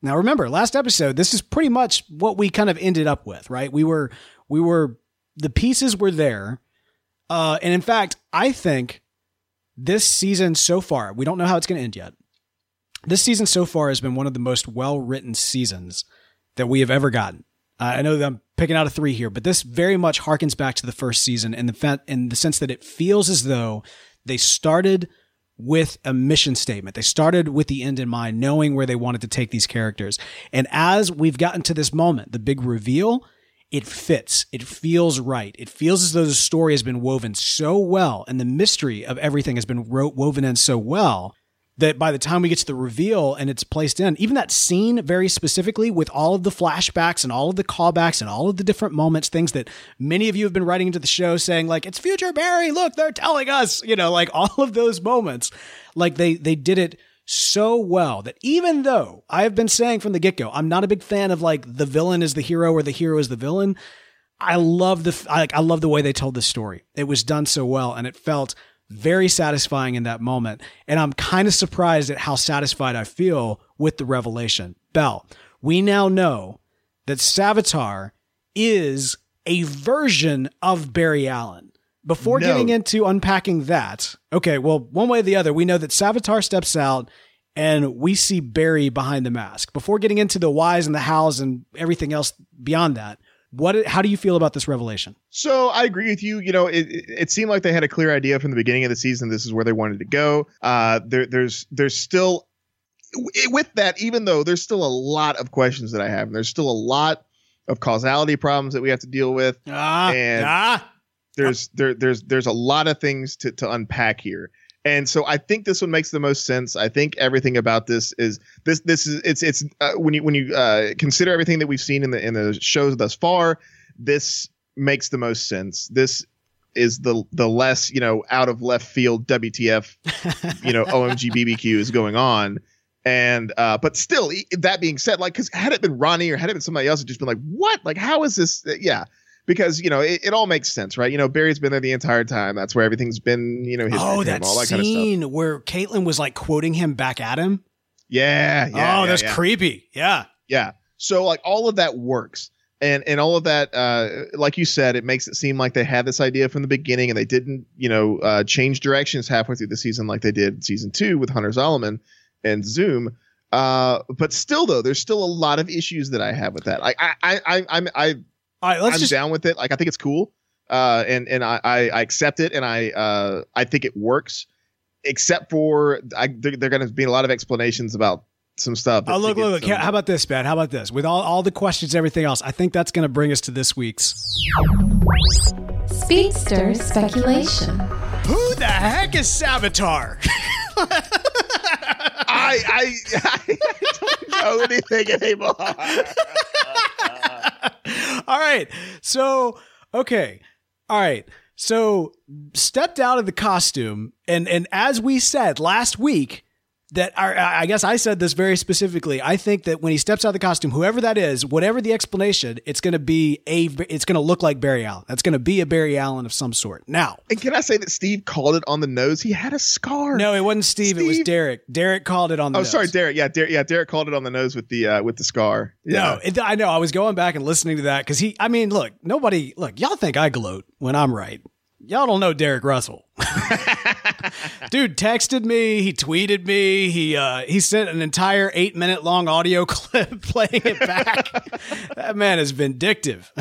Now remember, last episode, this is pretty much what we kind of ended up with, right? We were we were the pieces were there. Uh, and in fact, I think this season so far, we don't know how it's going to end yet. This season so far has been one of the most well written seasons that we have ever gotten. I know that I'm picking out a three here, but this very much harkens back to the first season in the in the sense that it feels as though they started with a mission statement. They started with the end in mind, knowing where they wanted to take these characters. And as we've gotten to this moment, the big reveal, it fits. It feels right. It feels as though the story has been woven so well and the mystery of everything has been woven in so well that by the time we get to the reveal and it's placed in, even that scene very specifically with all of the flashbacks and all of the callbacks and all of the different moments, things that many of you have been writing into the show saying like it's future Barry, look, they're telling us, you know, like all of those moments, like they they did it so well that even though I have been saying from the get go, I'm not a big fan of like the villain is the hero or the hero is the villain. I love the I, I love the way they told the story. It was done so well, and it felt very satisfying in that moment. And I'm kind of surprised at how satisfied I feel with the revelation. Bell, we now know that Savitar is a version of Barry Allen. Before No. getting into unpacking that, okay, well, one way or the other, we know that Savitar steps out and we see Barry behind the mask. Before getting into the whys and the hows and everything else beyond that, what how do you feel about this revelation? So I agree with you. You know, it, it seemed like they had a clear idea from the beginning of the season. This is where they wanted to go. Uh, there, there's there's still with that, even though there's still a lot of questions that I have, and there's still a lot of causality problems that we have to deal with. Ah, And- ah. There's there there's there's a lot of things to to unpack here. And so I think this one makes the most sense. I think everything about this is this this is it's it's uh, when you when you uh, consider everything that we've seen in the in the shows thus far, this makes the most sense. This is the the less you know out of left field WTF you know OMG BBQ is going on. And uh, but still, that being said, like, because had it been Ronnie or had it been somebody else, it'd just been like, what? Like, how is this? Yeah, because you know it, it all makes sense, right? You know, Barry's been there the entire time. That's where everything's been. You know, history Oh, him, that all that kind of stuff. scene where Caitlin was like quoting him back at him. Yeah, yeah. oh, yeah, that's yeah. creepy. Yeah. Yeah. So like all of that works. And and all of that, uh, like you said, it makes it seem like they had this idea from the beginning and they didn't, you know, uh, change directions halfway through the season like they did season two with Hunter Zolomon and Zoom. Uh, but still though, there's still a lot of issues that I have with that. I I I I'm I All right, let's I'm just down with it. Like I think it's cool. Uh, and and I, I I accept it and I uh I think it works. Except for I there, there are going to be a lot of explanations about some stuff. Oh, look, look, look. some- How about this, Ben? How about this? With all, all the questions, everything else, I think that's going to bring us to this week's. Speedster speculation. Who the heck is Savitar? I, I, I don't know anything anymore. all right. So, okay. All right. So, stepped out of the costume, and and as we said last week, that I, I guess I said this very specifically. I think that when he steps out of the costume, whoever that is, whatever the explanation, it's going to be a. It's going to look like Barry Allen. That's going to be a Barry Allen of some sort. Now, And can I say that Steve called it on the nose? He had a scar. no, it wasn't Steve. It was Derek. Derek called it on the. Oh, nose. sorry, Derek. Yeah, Derek. Yeah, Derek called it on the nose with the uh, with the scar. Yeah. No, it, I know. I was going back and listening to that because he. I mean, look, nobody. Look, y'all think I gloat when I'm right. Y'all don't know Derek Russell. Dude texted me. He tweeted me. He uh, he sent an entire eight minute long audio clip playing it back. that man is vindictive.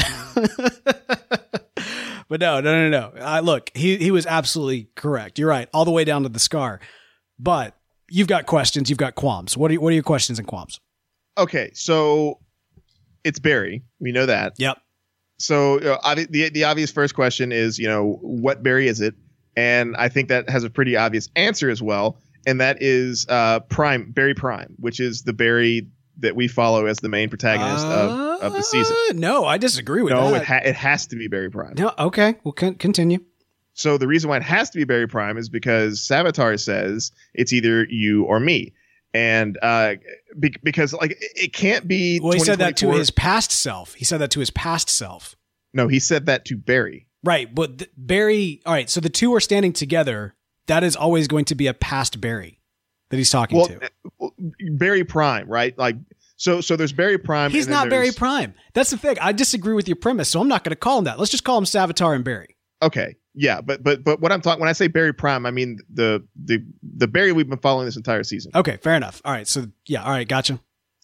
but no, no, no, no. Uh, look, he he was absolutely correct. You're right, all the way down to the scar. But you've got questions. You've got qualms. What are what are your questions and qualms? Okay, so it's Barry. We know that. Yep. So uh, obvi- the the obvious first question is, you know, what Barry is it? And I think that has a pretty obvious answer as well, and that is uh, Prime Barry Prime, which is the Barry that we follow as the main protagonist of, of the season. Uh, No, I disagree with No, that. it, ha- it has to be Barry Prime. no, okay, well, con- continue. So the reason why it has to be Barry Prime is because Savitar says it's either you or me, and uh, be- because like it- can't be. Well, he said that to his past self. He said that to his past self. No, he said that to Barry. Right, but th- Barry. All right, so the two are standing together. That is always going to be a past Barry that he's talking Well, to. uh, Barry Prime, right? Like so. So there's Barry Prime. He's not Barry Prime. That's the thing. I disagree with your premise, so I'm not going to call him that. Let's just call him Savitar and Barry. Okay, yeah, but but but what I'm talking when I say Barry Prime, I mean the the the Barry we've been following this entire season. Okay, fair enough. All right, so yeah, all right, gotcha.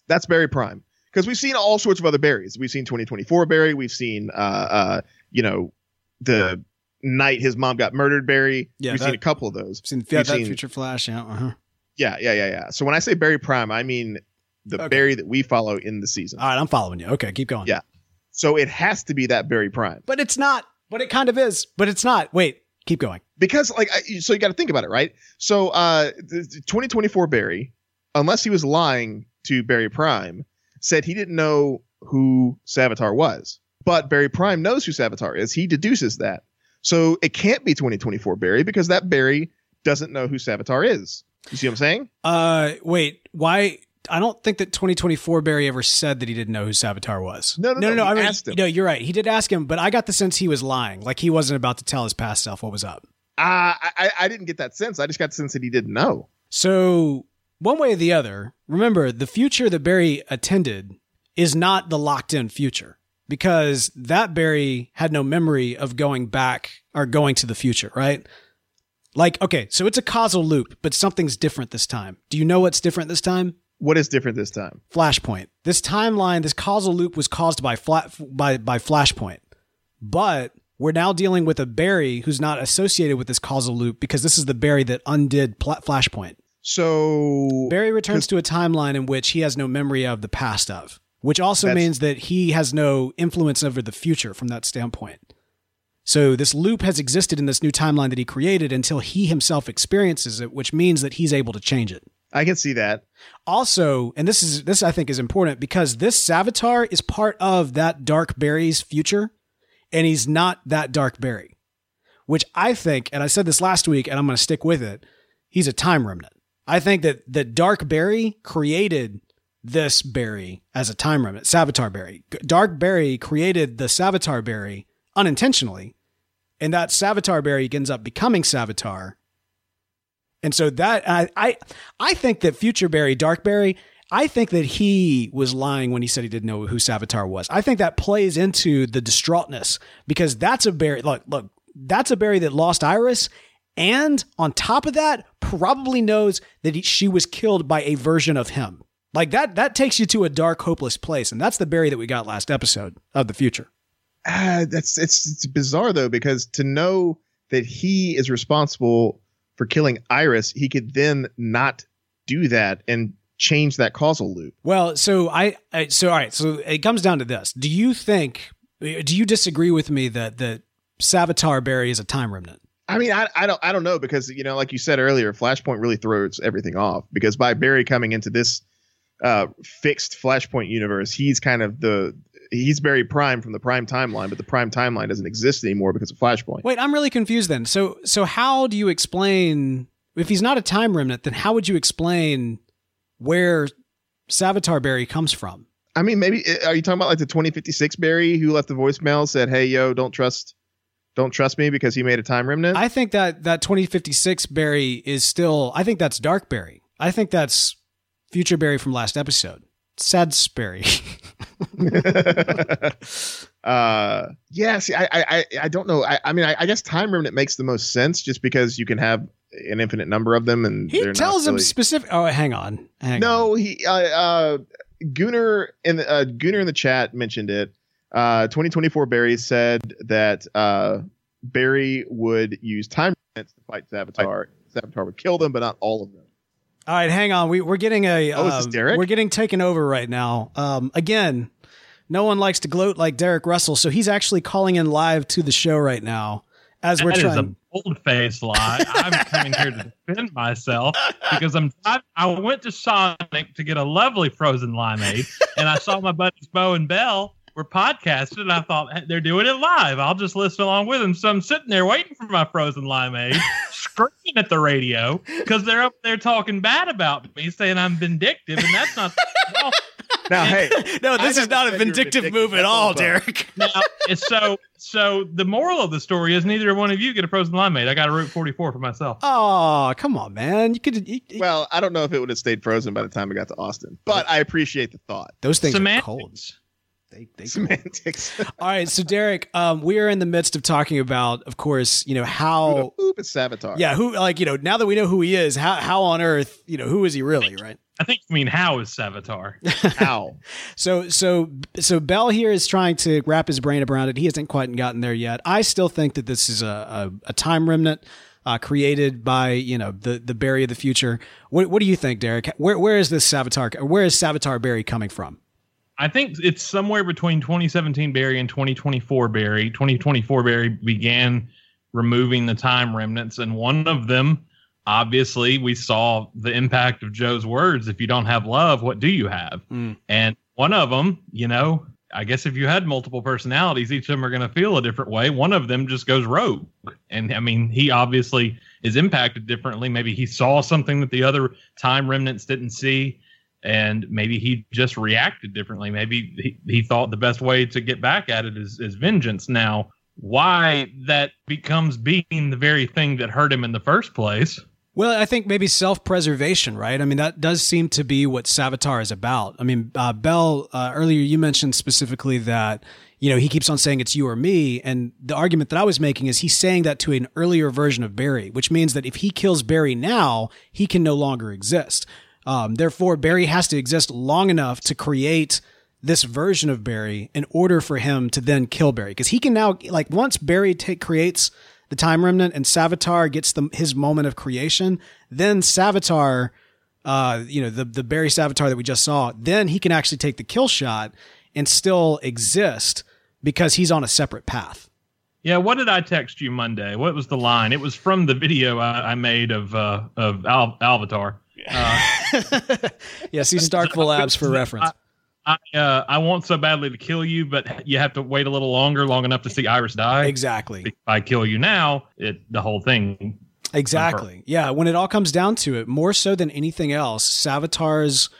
That's Barry Prime because we've seen all sorts of other Barrys. We've seen 2024 Barry. We've seen uh uh you know the night his mom got murdered Barry. Yeah, we've that- seen a couple of those. Seen, We've yeah, that seen- Future Flash. Yeah, uh-huh. Yeah, yeah, yeah, yeah. So when I say Barry Prime, I mean the Okay. Barry that we follow in the season. All right, I'm following you. Okay, keep going. Yeah. So it has to be that Barry Prime. But it's not. But it kind of is. But it's not. Wait, Keep going. because like I, so you got to think about it right so uh the- the 2024 barry unless he was lying to barry prime said he didn't know who savitar was but barry prime knows who savitar is he deduces that so it can't be 2024 barry because that barry doesn't know who savitar is you see what i'm saying Uh, wait, why? I don't think that 2024 Barry ever said that he didn't know who Savitar was. No, no, no, I he mean, asked him. No, you're right. He did ask him, but I got the sense he was lying. Like he wasn't about to tell his past self what was up. uh, I, I I didn't get that sense i just got the sense that he didn't know So, one way or the other, remember the future that Barry attended is not the locked in future because that Barry had no memory of going back or going to the future, right? Like, okay, so it's a causal loop, but something's different this time. Do you know what's different this time? What is different this time Flashpoint. This timeline, this causal loop was caused by flat by by Flashpoint. But we're now dealing with a Barry who's not associated with this causal loop because this is the Barry that undid Pla- Flashpoint. so Barry returns to a timeline in which he has no memory of the past of, which also means that he has no influence over the future from that standpoint. So this loop has existed in this new timeline that he created until he himself experiences it, which means that he's able to change it. I can see that Also, and this is this I think is important because this Savitar is part of that Dark Barry's future, and he's not that Dark Barry. Which I think, and I said this last week, and I'm going to stick with it. He's a time remnant. I think that the Dark Barry created this Barry as a time remnant, Savitar Barry. Dark Barry created the Savitar Barry unintentionally, and that Savitar Barry ends up becoming Savitar. And so that I I I think that Future Barry, Dark Barry, I think that he was lying when he said he didn't know who Savitar was. I think that plays into the distraughtness because that's a Barry. Look, look, that's a Barry that lost Iris, and on top of that, probably knows that he, she was killed by a version of him. Like that, that takes you to a dark, hopeless place, and that's the Barry that we got last episode of the future. uh, that's it's it's bizarre though because to know that he is responsible for killing Iris, he could then not do that and change that causal loop. Well, so I, I so all right, so it comes down to this. Do you think do you disagree with me that that Savitar Barry is a time remnant? I mean, I, I don't I don't know because you know, like you said earlier, Flashpoint really throws everything off because by Barry coming into this uh, fixed Flashpoint universe, he's kind of the he's Barry Prime from the Prime timeline, but the Prime timeline doesn't exist anymore because of Flashpoint. Wait, I'm really confused then. So so how do you explain if he's not a time remnant, then how would you explain where Savitar Barry comes from? I mean, maybe eh, are you talking about like the 2056 Barry who left the voicemail said, "Hey, yo, don't trust, don't trust me because he made a time remnant." I think that that 2056 Barry is still I think that's Dark Barry. I think that's Future Barry from last episode. Sad Barry. uh, yeah. See, I, I, I don't know. I, I mean, I, I guess time remnant makes the most sense just because you can have an infinite number of them, and he tells him specific. Oh, hang on. Hang on. No, he uh, uh Gunnar in the uh, Gunnar in the chat mentioned it. Uh 2024 Barry said that uh Barry would use time remnants to fight Savitar. Savitar would kill them, but not all of them. All right, hang on. We we're getting a. Oh, is this um, Derek? We're getting taken over right now. Um, again, no one likes to gloat like Derek Russell, so he's actually calling in live to the show right now as we're trying. That is trying. a bold faced lie. I'm coming here to defend myself because I'm. I, I went to Sonic to get a lovely frozen limeade, and I saw my buddies Bo and Bell were podcasting, and I thought "Hey, they're doing it live. I'll just listen along with them. So I'm sitting there waiting for my frozen limeade, screaming at the radio because they're up there talking bad about me, saying I'm vindictive, and that's not. Well, Now, hey, no, this I is not a said you were vindictive vindictive. move at all, all, Derek. now, it's so so the moral of the story is neither one of you get a frozen limeade. I got a Route 44 for myself. Oh, come on, man! You could. You, you- well, I don't know if it would have stayed frozen by the time it got to Austin, but I appreciate the thought. those things are Semantics. cold. They, they Semantics. All right, so Derek, um, we are in the midst of talking about, of course, you know how. Oop, it's Savitar. Yeah, who like you know now that we know who he is, how how on earth you know who is he really, right? I think you mean how is Savitar? How? So so so Bell here is trying to wrap his brain around it. He hasn't quite gotten there yet. I still think that this is a a, a time remnant uh, created by you know the the Barry of the future. What what do you think, Derek? Where where is this Savitar? Where is Savitar Barry coming from? I think it's somewhere between 2017 Barry and 2024 Barry. 2024 Barry began removing the time remnants, and one of them, obviously, we saw the impact of Joe's words. If you don't have love, what do you have? Mm. And one of them, you know, I guess if you had multiple personalities, each of them are going to feel a different way. One of them just goes rogue. And I mean, he obviously is impacted differently. Maybe he saw something that the other time remnants didn't see. And maybe he just reacted differently. Maybe he, he thought the best way to get back at it is, is vengeance. Now, why that becomes being the very thing that hurt him in the first place Well, I think maybe self preservation, right? I mean, that does seem to be what Savitar is about. I mean, uh, Bell, uh, earlier you mentioned specifically that, you know, he keeps on saying it's you or me. And the argument that I was making is he's saying that to an earlier version of Barry, which means that if he kills Barry now, he can no longer exist. Um, therefore, Barry has to exist long enough to create this version of Barry in order for him to then kill Barry. Because he can now, like, once Barry take, creates the time remnant and Savitar gets the, his moment of creation, then Savitar, uh, you know, the, the Barry Savitar that we just saw, then he can actually take the kill shot and still exist because he's on a separate path. Yeah, what did I text you Monday? What was the line? It was from the video I, I made of uh, of Al- Alvatar. Uh, yeah, see Starkville Labs for reference. I uh, I want so badly to kill you, but you have to wait a little longer, long enough to see Iris die. Exactly. If I kill you now, it the whole thing. Exactly. Yeah. When it all comes down to it, more so than anything else, Savitar's,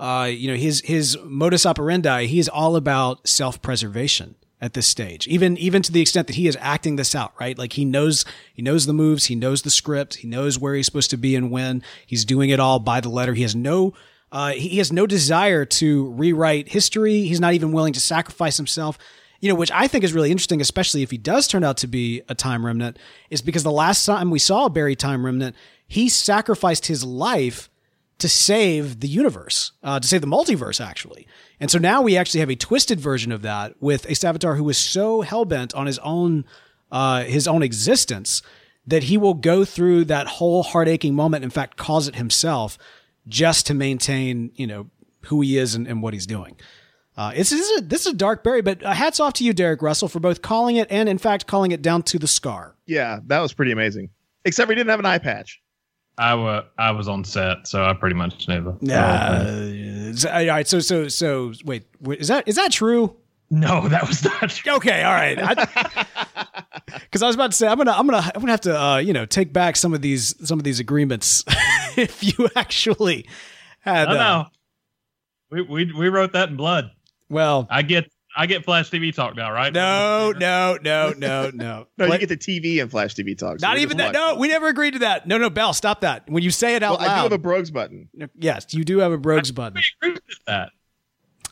uh, you know, his his modus operandi, he is all about self preservation at this stage. Even even to the extent that he is acting this out, right? Like he knows he knows the moves, he knows the script, he knows where he's supposed to be and when. He's doing it all by the letter. He has no uh, he has no desire to rewrite history. He's not even willing to sacrifice himself. You know, which I think is really interesting, especially if he does turn out to be a time remnant, is because the last time we saw Barry Time Remnant, he sacrificed his life to save the universe, uh, to save the multiverse, actually. And so now we actually have a twisted version of that with a Savitar who is so hell bent on his own, uh, his own existence that he will go through that whole heart aching moment. In fact, cause it himself just to maintain, you know, who he is and, and what he's doing. Uh, this, is a, this is a dark Barry, but uh, hats off to you, Derek Russell, for both calling it and, in fact, calling it down to the scar. Yeah, that was pretty amazing. Except we didn't have an eye patch. I, wa- I was on set, so I pretty much knew the. Uh, all right, so so so wait, wait, is that is that true? No, that was not true. Okay, all right. Because I, I, was about to say I'm gonna I'm gonna I'm gonna have to uh, you know take back some of these some of these agreements if you actually had. No, uh, no. We, we we wrote that in blood. Well, I get I get Flash TV talk now, right? No, no, no, no, no. no, you get the TV and Flash TV talk. So Not even that. No, we never agreed to that. No, no, Bell, stop that. When you say it out well, loud, I do have a Brogues button. Yes, you do have a Brogues button. We agreed with that.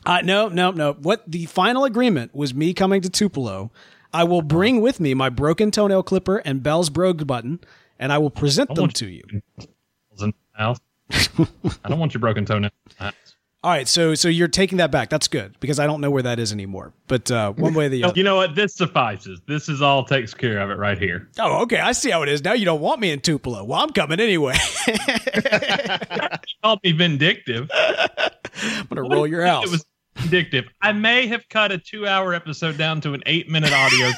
Uh, no, no, no. What the final agreement was me coming to Tupelo. I will bring with me my broken toenail clipper and Bell's Brogues button, and I will present them to you. I don't want your broken toenail. All right, so so you're taking that back. That's good because I don't know where that is anymore. But uh, one way or the other. You know what? This suffices. This is all takes care of it right here. Oh, okay. I see how it is. Now you don't want me in Tupelo. Well, I'm coming anyway. Call me vindictive. I'm gonna roll your house. It was vindictive. I may have cut a two-hour episode down to an eight-minute audio.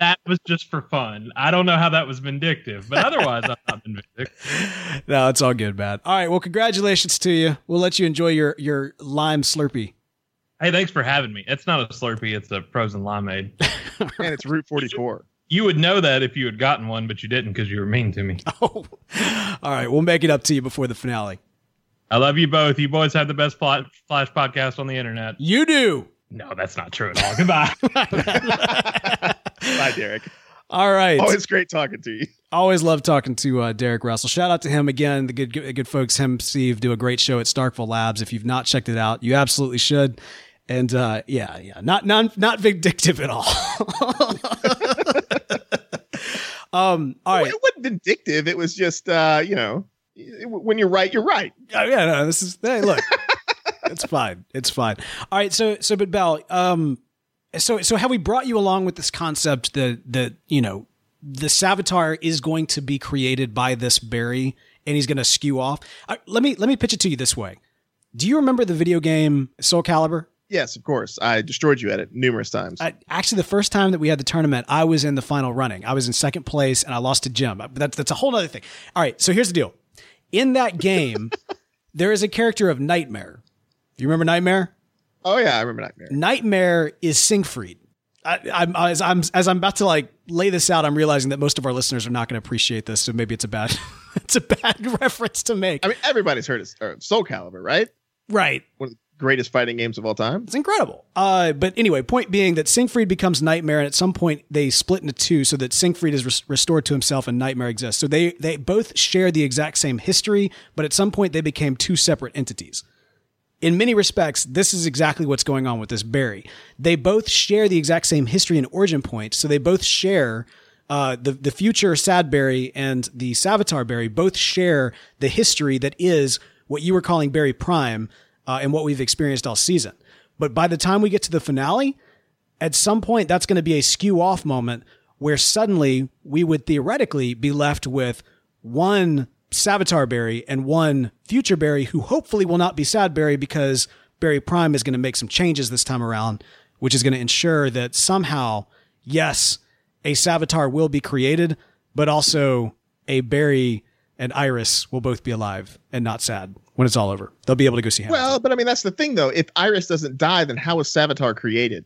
That was just for fun. I don't know how that was vindictive, but otherwise, I've not been vindictive. No, it's all good, man. All right, well, congratulations to you. We'll let you enjoy your your lime Slurpee. Hey, thanks for having me. It's not a Slurpee; it's a frozen limeade, and it's Route 44. You would know that if you had gotten one, but you didn't because you were mean to me. Oh, all right. We'll make it up to you before the finale. I love you both. You boys have the best plot, Flash podcast on the internet. You do. No, that's not true at all. Goodbye. Bye, Derek. All right. Always great talking to you. Always love talking to uh, Derek Russell. Shout out to him again. The good, good, good folks, him, Steve, do a great show at Starkville Labs. If you've not checked it out, you absolutely should. And uh, yeah, yeah, not not not vindictive at all. um, all right. It wasn't vindictive. It was just, uh, you know, when you're right, you're right. Oh, yeah, no, this is hey, look. it's fine. It's fine. All right. So, so, but Bell, um, so, so have we brought you along with this concept that, that, you know, the Savitar is going to be created by this Barry and he's going to skew off? Uh, let me, let me pitch it to you this way. Do you remember the video game Soul Calibur? Yes, of course. I destroyed you at it numerous times. I, actually, the first time that we had the tournament, I was in the final running. I was in second place and I lost to Jim. But that's, that's a whole other thing. All right. So here's the deal. In that game, there is a character of Nightmare. Do you remember Nightmare? Oh yeah, I remember Nightmare. Nightmare is Siegfried. I, I'm, as I'm as I'm about to like lay this out, I'm realizing that most of our listeners are not going to appreciate this, so maybe it's a bad it's a bad reference to make. I mean, everybody's heard of or Soul Calibur, right? right? One of the greatest fighting games of all time. It's incredible. Uh, but anyway, point being that Siegfried becomes Nightmare, and at some point they split into two, so that Siegfried is res- restored to himself and Nightmare exists. So they they both share the exact same history, but at some point they became two separate entities. In many respects, this is exactly what's going on with this Barry. They both share the exact same history and origin point, so they both share uh, the the future Sad Barry and the Savitar Barry both share the history that is what you were calling Barry Prime uh, and what we've experienced all season. But by the time we get to the finale, at some point that's going to be a skew off moment where suddenly we would theoretically be left with one Savitar Barry and one future Barry who hopefully will not be Sad Barry because Barry Prime is going to make some changes this time around, which is going to ensure that somehow, yes, a Savitar will be created, but also a Barry and Iris will both be alive and not sad when it's all over. They'll be able to go see Hamilton. Well, but I mean, that's the thing, though. If Iris doesn't die, then how was Savitar created?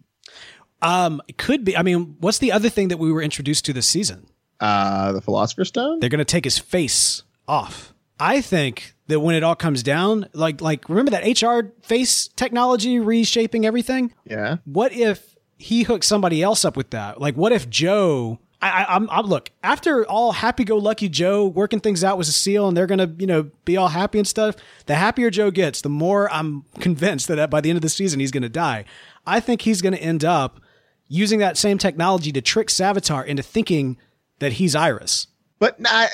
Um, it could be. I mean, what's the other thing that we were introduced to this season? Uh, the Philosopher's Stone. They're going to take his face off. I think that when it all comes down, like like remember that HR face technology reshaping everything. Yeah. What if he hooks somebody else up with that? Like, what if Joe? I, I, I'm, I'm look after all happy-go-lucky Joe working things out with Cecile, and they're gonna you know be all happy and stuff. The happier Joe gets, the more I'm convinced that by the end of the season he's gonna die. I think he's gonna end up using that same technology to trick Savitar into thinking that he's Iris. But I,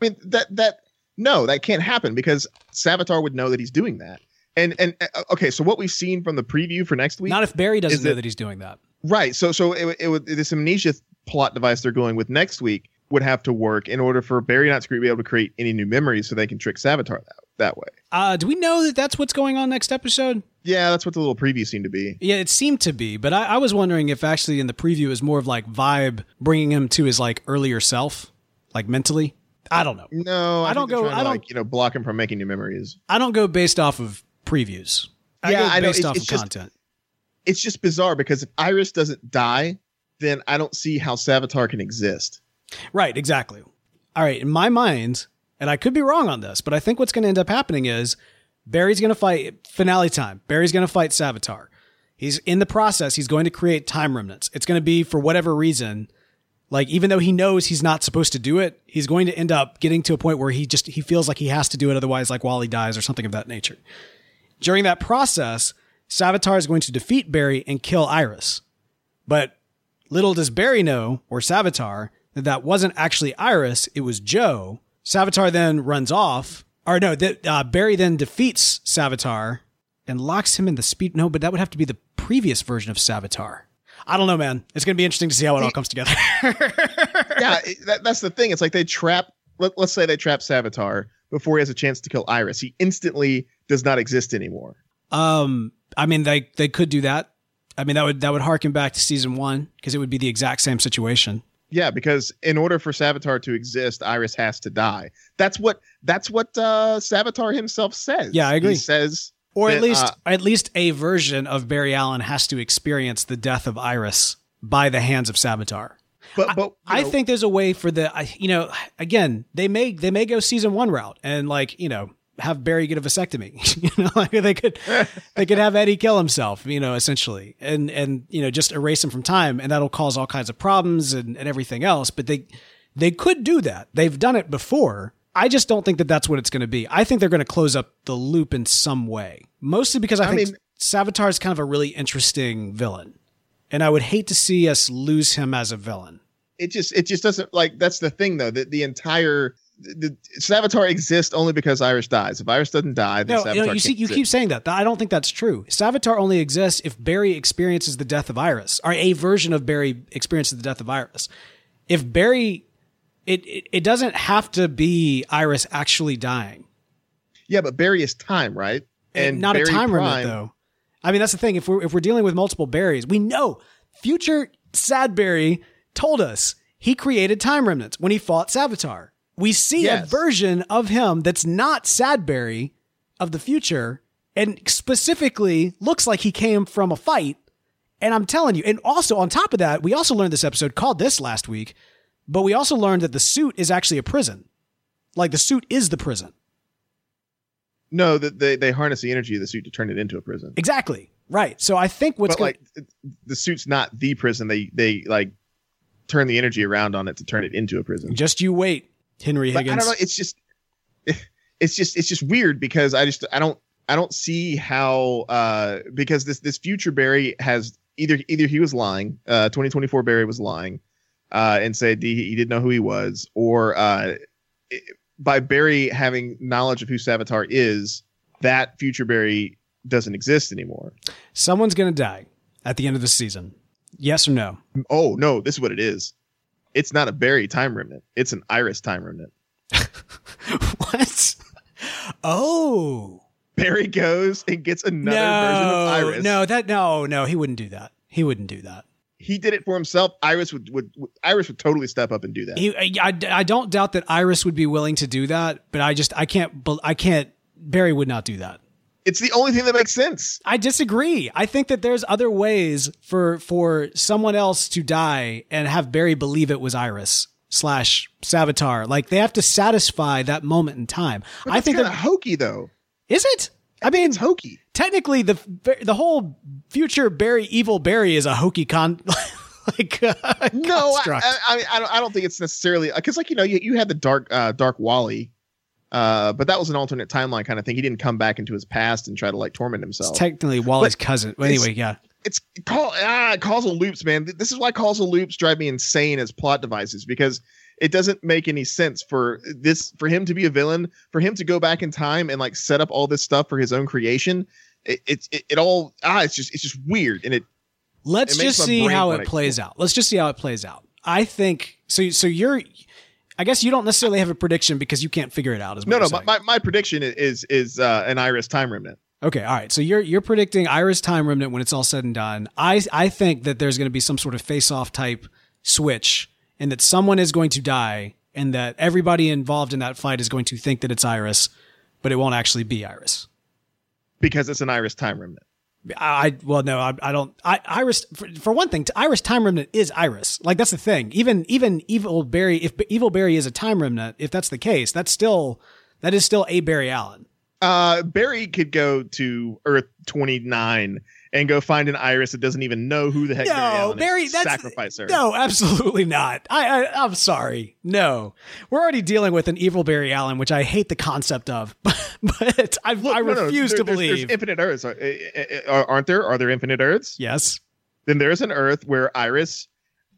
I mean that that no, that can't happen because Savitar would know that he's doing that. And and uh, okay, so what we've seen from the preview for next week, Not if Barry doesn't know it- that he's doing that. right? So so it, it would this amnesia plot device they're going with next week would have to work in order for Barry not to be able to create any new memories, so they can trick Savitar that that way. Uh, do we know that that's what's going on next episode? Yeah, that's what the little preview seemed to be. Yeah, it seemed to be, but I, I was wondering if actually in the preview is more of like vibe bringing him to his like earlier self, like mentally. I don't know. No, I, I don't go- I don't- like you know block him from making new memories. I don't go based off of previews. I Yeah, go I know. based It's- off it's of just- content. It's just bizarre because if Iris doesn't die, then I don't see how Savitar can exist. Right, exactly. All right, in my mind, and I could be wrong on this, but I think what's going to end up happening is Barry's going to fight finale time. Barry's going to fight Savitar. He's in the process, he's going to create time remnants. It's going to be for whatever reason, like even though he knows he's not supposed to do it, he's going to end up getting to a point where he just he feels like he has to do it otherwise like Wally dies or something of that nature. During that process, Savitar is going to defeat Barry and kill Iris. But little does Barry know, or Savitar, that that wasn't actually Iris, it was Joe. Savitar then runs off, or no, that uh, Barry then defeats Savitar and locks him in the speed. No, but that would have to be the previous version of Savitar. I don't know, man. It's going to be interesting to see how it all comes together. yeah, that, that's the thing. It's like they trap. Let, let's say they trap Savitar before he has a chance to kill Iris. He instantly does not exist anymore. um, I mean, they they could do that. I mean, that would that would harken back to season one because it would be the exact same situation. Yeah, because in order for Savitar to exist, Iris has to die. That's what that's what uh, Savitar himself says. Yeah, I agree. He says, Or at that, least uh, at least a version of Barry Allen has to experience the death of Iris by the hands of Savitar. but but I know, think there's a way for the I, you know again they may they may go season one route and like you know have Barry get a vasectomy. You know like they could they could have Eddie kill himself you know essentially and and you know just erase him from time and that'll cause all kinds of problems and, and everything else. But they they could do that. They've done it before I just don't think that that's what it's going to be I think they're going to close up the loop in some way mostly because I, I think mean- Savitar is kind of a really interesting villain and I would hate to see us lose him as a villain. it just it just doesn't like that's the thing though that the entire the, the Savitar exists only because Iris dies. If Iris doesn't die, then No, Savitar you can't see, you keep saying that. I don't think that's true. Savitar only exists if Barry experiences the death of Iris, or a version of Barry experiences the death of Iris. If Barry, it, it it doesn't have to be Iris actually dying. Yeah, but Barry is time, right? Eh, and not Barry a time Prime- remnant though. I mean, that's the thing. If we're if we're dealing with multiple Barrys, we know future Sad Barry told us he created time remnants when he fought Savitar. We see a version of him that's not Sad Barry of the future, and specifically looks like he came from a fight. And I'm telling you, and also on top of that, we also learned this episode called this last week, but we also learned that the suit is actually a prison. Like the suit is the prison. No, that they, they harness the energy of the suit to turn it into a prison. Exactly. Right. So I think what's but going like the suit's not the prison. They they like turn the energy around on it to turn it into a prison. just you wait, Henry But Higgins. I don't know. It's just it's just it's just weird because I just I don't I don't see how uh because this this future Barry has either either he was lying, uh 2024 Barry was lying, uh and said he, he didn't know who he was, or uh it- by Barry having knowledge of who Savitar is, that future Barry doesn't exist anymore. Someone's going to die at the end of the season. Yes or no? Oh no, this is what it is. It's not a Barry time remnant. It's an Iris time remnant. what? Oh. Barry goes and gets another version of Iris. No, that no, no, he wouldn't do that. He wouldn't do that. He did it for himself. Iris would, would, would Iris would totally step up and do that. He, I, I don't doubt that Iris would be willing to do that, but I just I can't I can't Barry would not do that. it's the only thing that makes sense. I disagree. I think that there's other ways for for someone else to die and have Barry believe it was Iris slash Savitar. Like they have to satisfy that moment in time. I that's think kind that of hokey though. is it. I mean, It's hokey. Technically the the whole future Barry evil Barry is a hokey con like uh, No, I. I, I, I don't. I don't think it's necessarily because, like you know, you, you had the dark, uh, dark Wally, uh, but that was an alternate timeline kind of thing. He didn't come back into his past and try to like torment himself. it's technically Wally's But cousin. But anyway, yeah. it's call ah causal loops, man. This is why causal loops drive me insane as plot devices because it doesn't make any sense for this for him to be a villain, for him to go back in time and like set up all this stuff for his own creation. It it, it, it all ah it's just it's just weird and it Let's It just see how it plays out. Let's just see how it plays out. I think so. So you're, I guess you don't necessarily have a prediction because you can't figure it out. What no no my, my, my prediction is is uh, an iris time remnant. Okay, all right. So you're you're predicting Iris Time Remnant when it's all said and done. I I think that there's going to be some sort of face-off type switch, and that someone is going to die, and that everybody involved in that fight is going to think that it's Iris, but it won't actually be Iris. Because it's an iris time remnant. I I- well no I, I don't I Iris for, for one thing Iris Time Remnant is Iris. Like that's the thing. Even even Evil Barry if Evil Barry is a Time Remnant if that's the case that's still that is still a Barry Allen. Uh, Barry could go to Earth 29 and go find an iris that doesn't even know who the heck Barry No, is. that's sacrifice her. No, absolutely not. I, I I'm sorry. No, we're already dealing with an evil Barry Allen, which I hate the concept of, but I, Look, I no, no, refuse there- to there's- believe. There's infinite Earths, Are- uh, uh, aren't there? Are there infinite Earths? yes. Then there's an Earth where Iris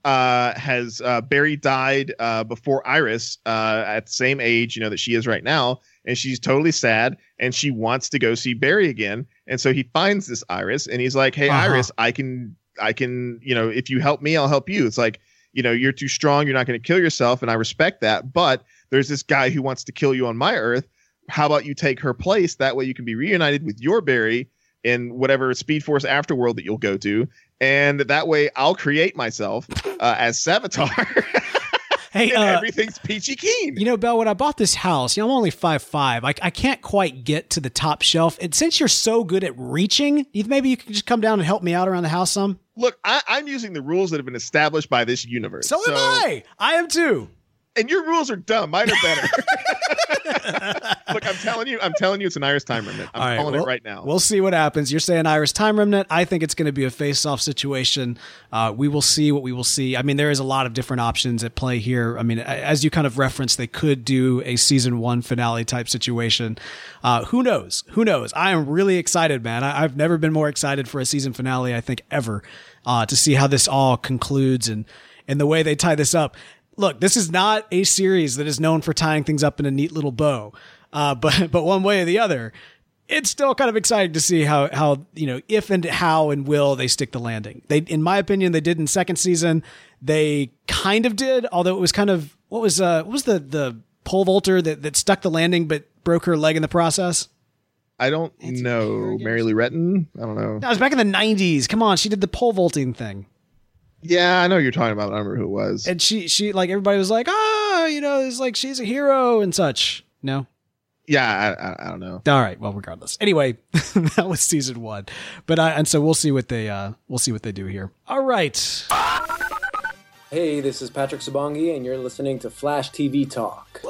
uh, has uh, Barry died uh, before Iris uh, at the same age, you know, that she is right now, and she's totally sad and she wants to go see Barry again, and so he finds this Iris and he's like, "Hey, Uh-huh. Iris, I can, I can, you know, if you help me, I'll help you." It's like, you know, you're too strong, you're not going to kill yourself, and I respect that, but there's this guy who wants to kill you on my Earth. How about you take her place? That way you can be reunited with your Barry in whatever Speed Force Afterworld that you'll go to, and that way I'll create myself uh, as Savitar, Hey, uh, everything's peachy keen. you know, Bell, when I bought this house, you know, I'm only five five. I, I can't quite get to the top shelf. And since you're so good at reaching, maybe you can just come down and help me out around the house some. Look, I, I'm using the rules that have been established by this universe. So, am I. I am too. And your rules are dumb. Mine are better. Look, I'm telling you, I'm telling you, it's an Iris time remnant. I'm right, calling well- it right now. We'll see what happens. You're saying Iris Time Remnant. I think it's going to be a face-off situation. Uh, we will see what we will see. I mean, there is a lot of different options at play here. I mean, as you kind of referenced, they could do a season one finale type situation. Uh, who knows? Who knows? I am really excited, man. I, I've never been more excited for a season finale. I think ever uh, to see how this all concludes and and the way they tie this up. Look, this is not a series that is known for tying things up in a neat little bow. Uh, but but one way or the other, it's still kind of exciting to see how how you know if and how and will they stick the landing. They, in my opinion, they did in second season. They kind of did, although it was kind of what was uh what was the the pole vaulter that that stuck the landing but broke her leg in the process. I don't know. Mary Lou Retton? I don't know. That was back in the '90s. Come on, she did the pole vaulting thing. Yeah, I know you're talking about. I don't remember who it was. And she, she, like everybody was like, ah, you know, it's like she's a hero and such. No, yeah, I, I, I don't know. All right. Well, regardless. Anyway, that was season one, but I, and so we'll see what they uh we'll see what they do here. All right. Hey, this is Patrick Sabongui, and you're listening to Flash TV Talk.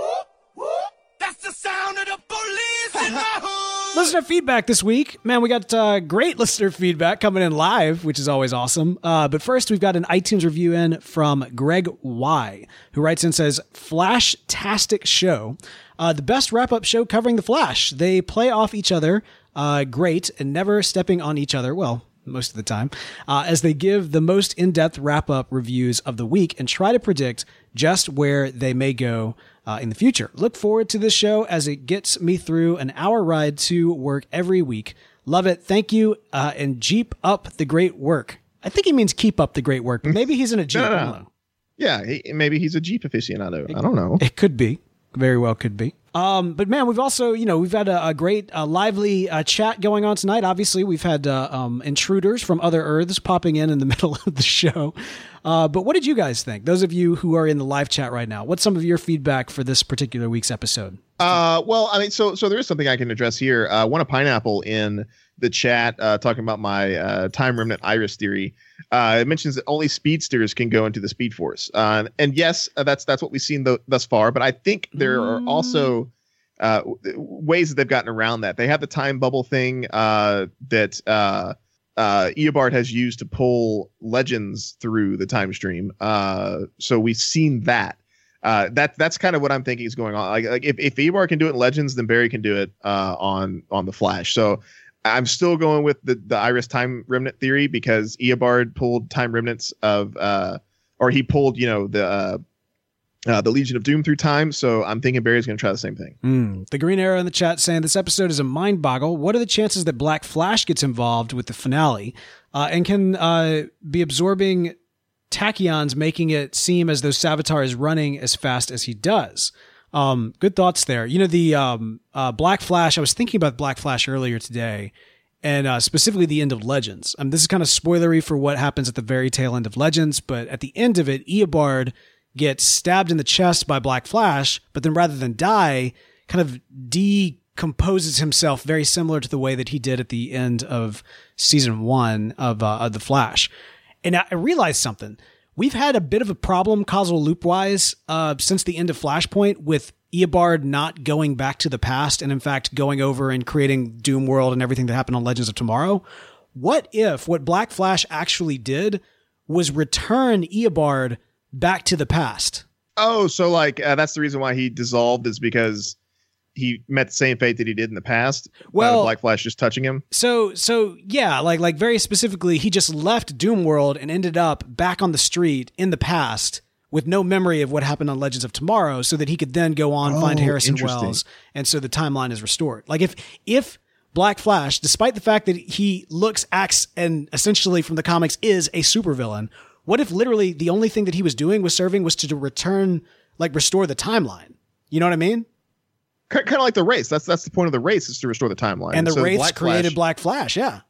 That's the sound of the police in my hood. Listener feedback this week. Man, we got uh, great listener feedback coming in live, which is always awesome. Uh, but first, we've got an iTunes review in from Greg Y, who writes and says, Flash-tastic show. Uh, the best wrap-up show covering The Flash. They play off each other uh, great and never stepping on each other. Well, most of the time, uh, as they give the most in depth wrap up reviews of the week and try to predict just where they may go uh, in the future. Look forward to this show as it gets me through an hour ride to work every week. Love it. Thank you. Uh, and Jeep up the great work. I think he means keep up the great work, but maybe he's in a Jeep. No, no, no. Yeah, he, maybe he's a Jeep aficionado. I don't know. It could be. Very well could be. Um, but man, we've also, you know, we've had a, a great, uh, lively uh, chat going on tonight. Obviously, we've had uh, um, intruders from other Earths popping in in the middle of the show. Uh, but what did you guys think? Those of you who are in the live chat right now, what's some of your feedback for this particular week's episode? Uh, well, I mean, so so there is something I can address here. Uh, one of pineapple in the chat uh, talking about my uh, time remnant iris theory. Uh, it mentions that only speedsters can go into the Speed Force, uh, and yes, uh, that's that's what we've seen th- thus far. But I think there are also uh, w- ways that they've gotten around that. They have the time bubble thing uh, that uh, uh, Eobard has used to pull legends through the time stream. Uh, so we've seen that. Uh, that that's kind of what I'm thinking is going on. Like, like if if Eobard can do it in Legends, then Barry can do it uh, on on the Flash. So I'm still going with the the Iris Time Remnant theory because Eobard pulled time remnants of, uh, or he pulled you know the uh, uh, the Legion of Doom through time. So I'm thinking Barry's going to try the same thing. Mm. The Green Arrow in the chat saying this episode is a mind boggle. What are the chances that Black Flash gets involved with the finale uh, and can uh, be absorbing tachyons, making it seem as though Savitar is running as fast as he does? Um, good thoughts there. You know, the um, uh, Black Flash, I was thinking about Black Flash earlier today. And uh, specifically the end of Legends. Um, this is kind of spoilery for what happens at the very tail end of Legends, but at the end of it, Eobard gets stabbed in the chest by Black Flash, but then rather than die, kind of decomposes himself very similar to the way that he did at the end of season one of, uh, of The Flash. And I I realized something. We've had a bit of a problem causal loop wise uh, since the end of Flashpoint with Eobard not going back to the past and in fact going over and creating Doom World and everything that happened on Legends of Tomorrow. What if what Black Flash actually did was return Eobard back to the past? Oh, so like uh, that's the reason why he dissolved is because he met the same fate that he did in the past. Well- Black Flash just touching him. So so yeah, like like very specifically, he just left Doom World and ended up back on the street in the past with no memory of what happened on Legends of Tomorrow, so that he could then go on oh, find Oh, Harrison. Wells, and so the timeline is restored. Like if if Black Flash, despite the fact that he looks, acts, and essentially from the comics is a supervillain, what if literally the only thing that he was doing was serving was to return, like restore the timeline? You know what I mean? Kind of like the Wraiths. That's that's the point of the Wraiths is to restore the timeline. And the So Wraiths Black created Flash- Black Flash, yeah.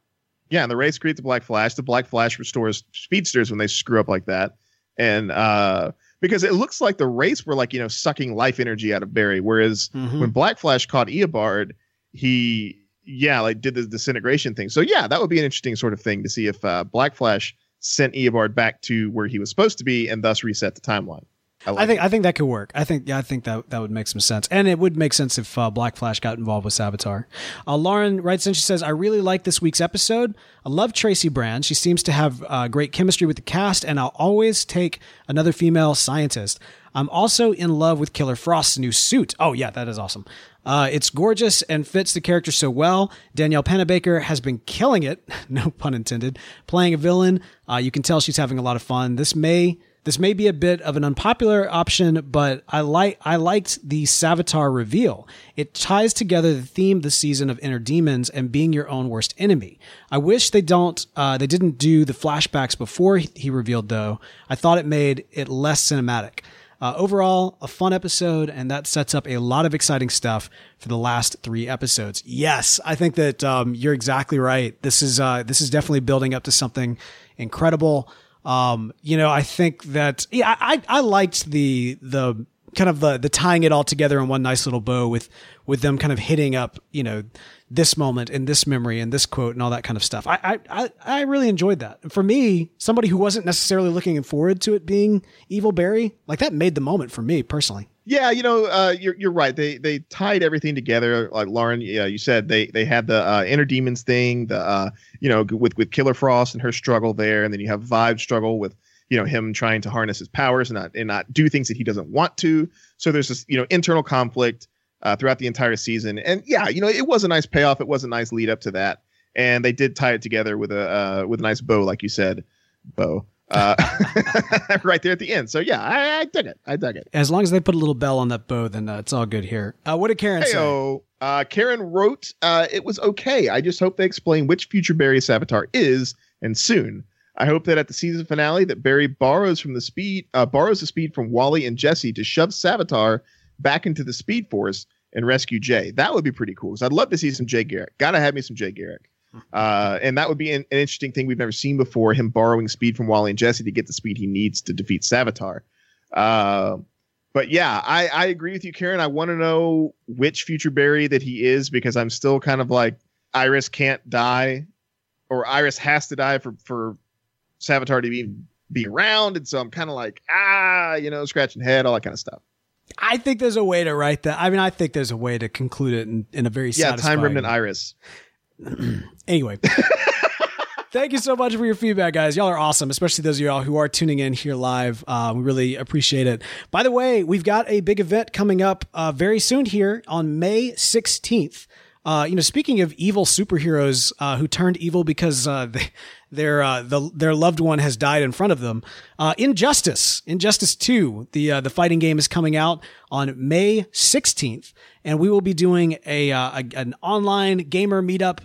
Yeah, and the Wraiths creates the Black Flash. The Black Flash restores speedsters when they screw up like that. And uh because it looks like the Wraiths were like, you know, sucking life energy out of Barry. Whereas Mhm. when Black Flash caught Eobard, he yeah, like did the disintegration thing. So yeah, that would be an interesting sort of thing to see if uh Black Flash sent Eobard back to where he was supposed to be and thus reset the timeline. I, like I think I think that could work. I think yeah, I think that that would make some sense, and it would make sense if uh, Black Flash got involved with Savitar. Uh, Lauren writes in. She says, "I really like this week's episode. I love Tracy Brand. She seems to have uh, great chemistry with the cast, and I'll always take another female scientist. I'm also in love with Killer Frost's new suit. Oh yeah, that is awesome. Uh, it's gorgeous and fits the character so well. Danielle Panabaker has been killing it, no pun intended, playing a villain. Uh, you can tell she's having a lot of fun. This may this may be a bit of an unpopular option, but I like I liked the Savitar reveal. It ties together the theme of the season of inner demons and being your own worst enemy. I wish they don't uh, they didn't do the flashbacks before he revealed though. I thought it made it less cinematic. Uh, overall, a fun episode, and that sets up a lot of exciting stuff for the last three episodes. Yes, I think that um, you're exactly right. This is uh, this is definitely building up to something incredible. Um, you know, I think that yeah, I I liked the the kind of the the tying it all together in one nice little bow with with them kind of hitting up you know this moment and this memory and this quote and all that kind of stuff. I I I really enjoyed that. For me, somebody who wasn't necessarily looking forward to it being Evil Barry, like that made the moment for me personally. Yeah, you know, uh, you're you're right. They they tied everything together. Like Lauren, yeah, you said they they had the uh, inner demons thing, the uh, you know, with with Killer Frost and her struggle there, and then you have Vibe struggle with you know him trying to harness his powers and not and not do things that he doesn't want to. So there's this you know internal conflict uh, throughout the entire season, and yeah, you know, it was a nice payoff. It was a nice lead up to that, and they did tie it together with a uh, with a nice bow, like you said, bow uh, right there at the end. So yeah, I, I dug it. I dug it. As long as they put a little bell on that bow, then uh, it's all good here. Uh, what did Karen Hey-o. say? Uh, Karen wrote, uh, "It was okay. I just hope they explain which future Barry Savitar is, and soon. I hope that at the season finale, that Barry borrows from the speed, uh, borrows the speed from Wally and Jesse to shove Savitar back into the Speed Force and rescue Jay. That would be pretty cool. Because I'd love to see some Jay Garrick. Gotta have me some Jay Garrick." Uh, and that would be an, an interesting thing we've never seen before him borrowing speed from Wally and Jesse to get the speed he needs to defeat Savitar. Uh, but yeah, I, I agree with you, Karen. I want to know which future Barry that he is because I'm still kind of like Iris can't die or Iris has to die for, for Savitar to be, be around. And so I'm kind of like, ah, you know, scratching head, all that kind of stuff. I think there's a way to write that. I mean, I think there's a way to conclude it in, in a very Yeah. Time Remnant Iris. anyway. Thank you so much for your feedback, guys. Y'all are awesome, especially those of y'all who are tuning in here live. Uh, we really appreciate it. By the way, we've got a big event coming up uh, very soon here on May 16th. Uh, you know, speaking of evil superheroes uh, who turned evil because uh, they, their uh, the, their loved one has died in front of them, uh, Injustice, Injustice Two, the uh, the fighting game is coming out on May 16th, and we will be doing a, a an online gamer meetup.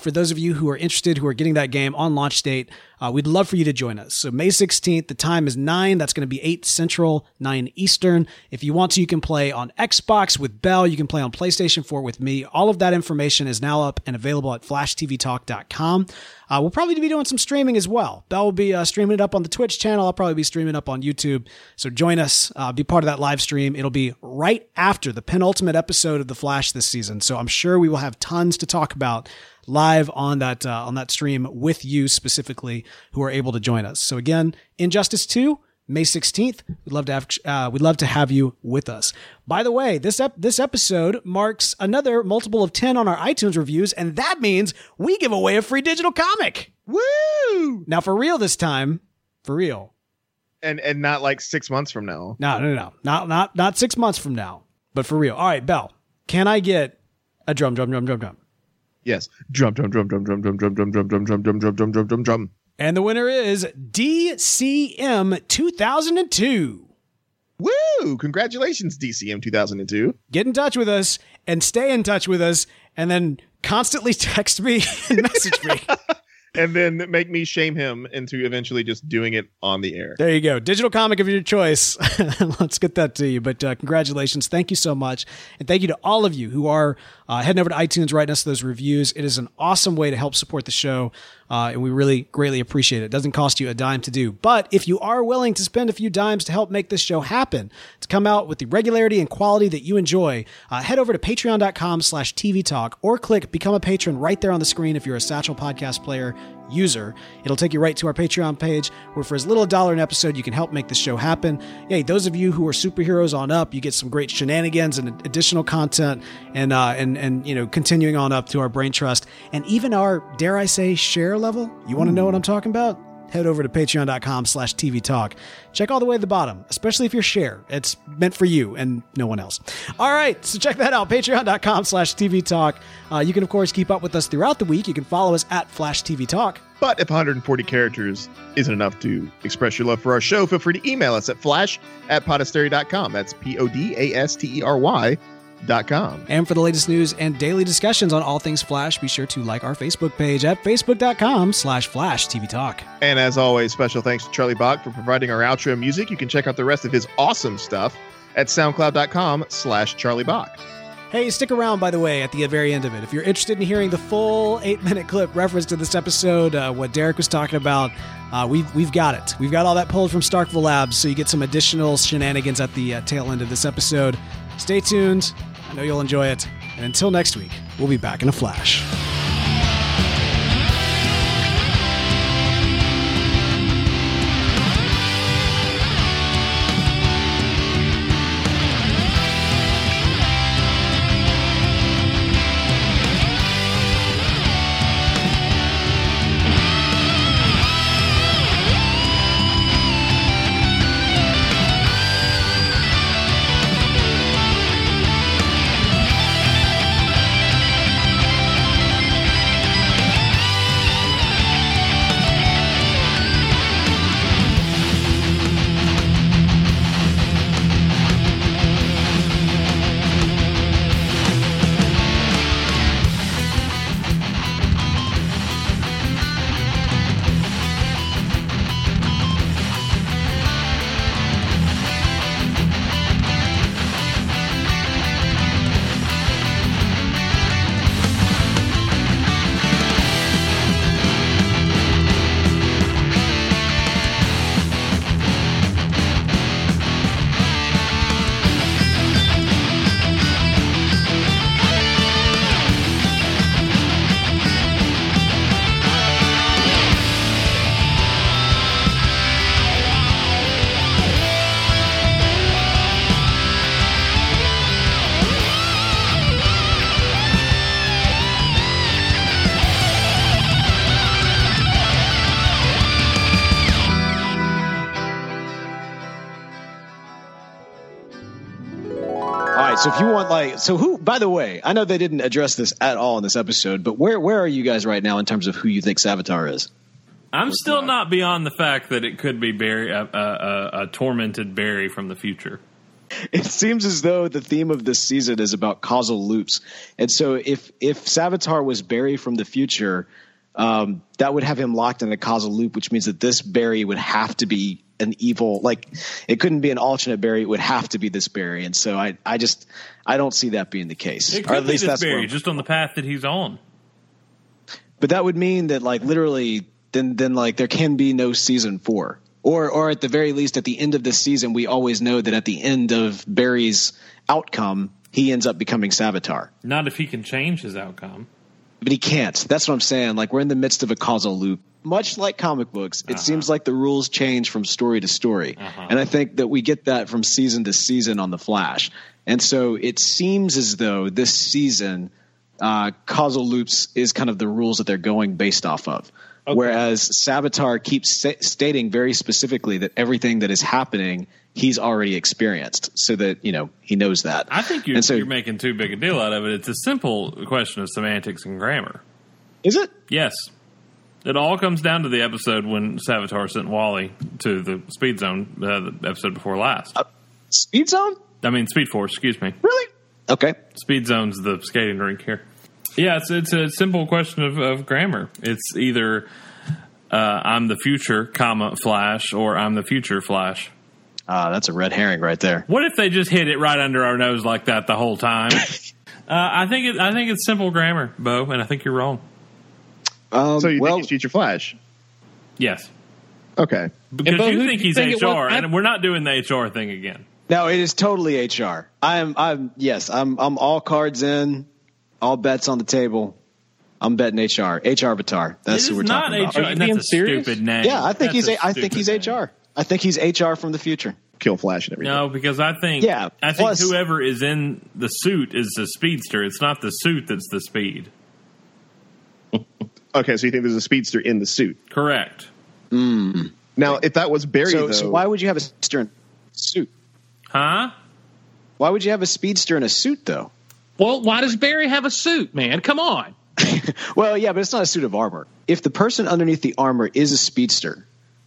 For those of you who are interested, who are getting that game on launch date, uh, we'd love for you to join us. So May 16th, the time is 9. That's going to be 8 Central, 9 Eastern. If you want to, you can play on Xbox with Bell. You can play on PlayStation 4 with me. All of that information is now up and available at flashtvtalk.com. Uh, we'll probably be doing some streaming as well. Bell will be uh, streaming it up on the Twitch channel. I'll probably be streaming up on YouTube. So join us, uh, be part of that live stream. It'll be right after the penultimate episode of The Flash this season. So I'm sure we will have tons to talk about live on that uh, on that stream with you specifically who are able to join us. So again, Injustice 2 May 16th. We'd love to have uh, we'd love to have you with us. By the way, this ep- this episode marks another multiple of 10 on our iTunes reviews and that means we give away a free digital comic. Woo! Now for real this time, for real. And and not like 6 months from now. No, no, no. Not not not 6 months from now, but for real. All right, Bell. Can I get a drum drum drum drum drum? Yes. Drum drum drum drum drum drum drum drum drum drum drum drum drum drum drum drum drum. And the winner is DCM 2002. Woo! Congratulations, DCM 2002. Get in touch with us and stay in touch with us and then constantly text me and message me. and then make me shame him into eventually just doing it on the air. There you go. Digital comic of your choice. Let's get that to you. But uh, congratulations. Thank you so much. And thank you to all of you who are uh, heading over to iTunes, writing us those reviews. It is an awesome way to help support the show. Uh, and we really greatly appreciate it. It doesn't cost you a dime to do. But if you are willing to spend a few dimes to help make this show happen, to come out with the regularity and quality that you enjoy, uh, head over to patreon.com slash TV Talk or click Become a Patron right there on the screen if you're a Satchel Podcast player user. It'll take you right to our Patreon page where for as little a dollar an episode, you can help make this show happen. Hey, those of you who are superheroes on up, you get some great shenanigans and additional content and, uh, and, and, you know, continuing on up to our brain trust and even our, dare I say, share level. You want to know what I'm talking about? Head over to patreon.com slash TV Talk. Check all the way at the bottom, especially if you're share. It's meant for you and no one else. All right, so check that out, patreon.com slash TV Talk. Uh, you can, of course, keep up with us throughout the week. You can follow us at Flash TV Talk. But if 140 characters isn't enough to express your love for our show, feel free to email us at flash at podastery.com. That's P O D A S T E R Y And for the latest news and daily discussions on all things Flash, be sure to like our Facebook page at facebook.com slash Flash TV Talk. And as always, special thanks to Charlie Bock for providing our outro music. You can check out the rest of his awesome stuff at soundcloud.com slash Charlie Bock. Hey, stick around, by the way, at the very end of it. If you're interested in hearing the full eight minute clip reference to this episode, uh, what Derek was talking about, uh, we've, we've got it. We've got all that pulled from Starkville Labs, so you get some additional shenanigans at the uh, tail end of this episode. Stay tuned. I know you'll enjoy it. And until next week, we'll be back in a flash. Like so who by the way, I know they didn't address this at all in this episode, but where where are you guys right now in terms of who you think Savitar is? I'm still not beyond the fact that it could be Barry, a, a, a, a tormented Barry from the future. It seems as though the theme of this season is about causal loops. And so if if Savitar was Barry from the future, um, that would have him locked in a causal loop, which means that this Barry would have to be an evil like it couldn't be an alternate Barry, it would have to be this Barry. And so I I just I don't see that being the case. It Or could be this where Barry, just on the path that he's on. But that would mean that like literally then then like there can be no season four. Or or at the very least at the end of this season we always know that at the end of Barry's outcome he ends up becoming Savitar. Not if he can change his outcome. But he can't. That's what I'm saying. Like we're in the midst of a causal loop. Much like comic books, it seems like the rules change from story to story. And I think that we get that from season to season on The Flash. And so it seems as though this season, uh, causal loops is kind of the rules that they're going based off of. Whereas Savitar keeps sa- stating very specifically that everything that is happening, he's already experienced, so that you know he knows that. I think you're, so- you're making too big a deal out of it. It's a simple question of semantics and grammar. Is it? Yes. It all comes down to the episode when Savitar sent Wally to the Speed Zone, uh, the episode before last. Speed Zone? I mean, Speed Force, excuse me. Really? Okay. Speed Zone's the skating rink here. Yeah, it's it's a simple question of, of grammar. It's either uh, I'm the future, comma Flash, or I'm the future Flash. Ah, that's a red herring right there. What if they just hit it right under our nose like that the whole time? uh, I think it, I think it's simple grammar, Bo, and I think you're wrong. Um, so you well, think it's Future Flash? Yes, Okay. because Bo, you who think do you he's think HR, was? And we're not doing the HR thing again. No, it is totally HR. I'm I'm yes, I'm I'm all cards in, all bets on the table. I'm betting HR. HR Batar. That's It who is we're not talking about. HR. Are you and being that's a serious? stupid name. Yeah, I think That's he's a a, I think he's name. HR. I think he's HR from the future. Kill Flash and everything. No, because I think Yeah, I think plus- whoever is in the suit is the speedster. It's not the suit that's the speed. Okay, so you think there's a speedster in the suit? Correct. Hmm. Now, if that was Barry, So, though, so why would you have a speedster in a suit? Huh? Why would you have a speedster in a suit though? Well, why does Barry have a suit, man? Come on. Well, yeah, but it's not a suit of armor. If the person underneath the armor is a speedster,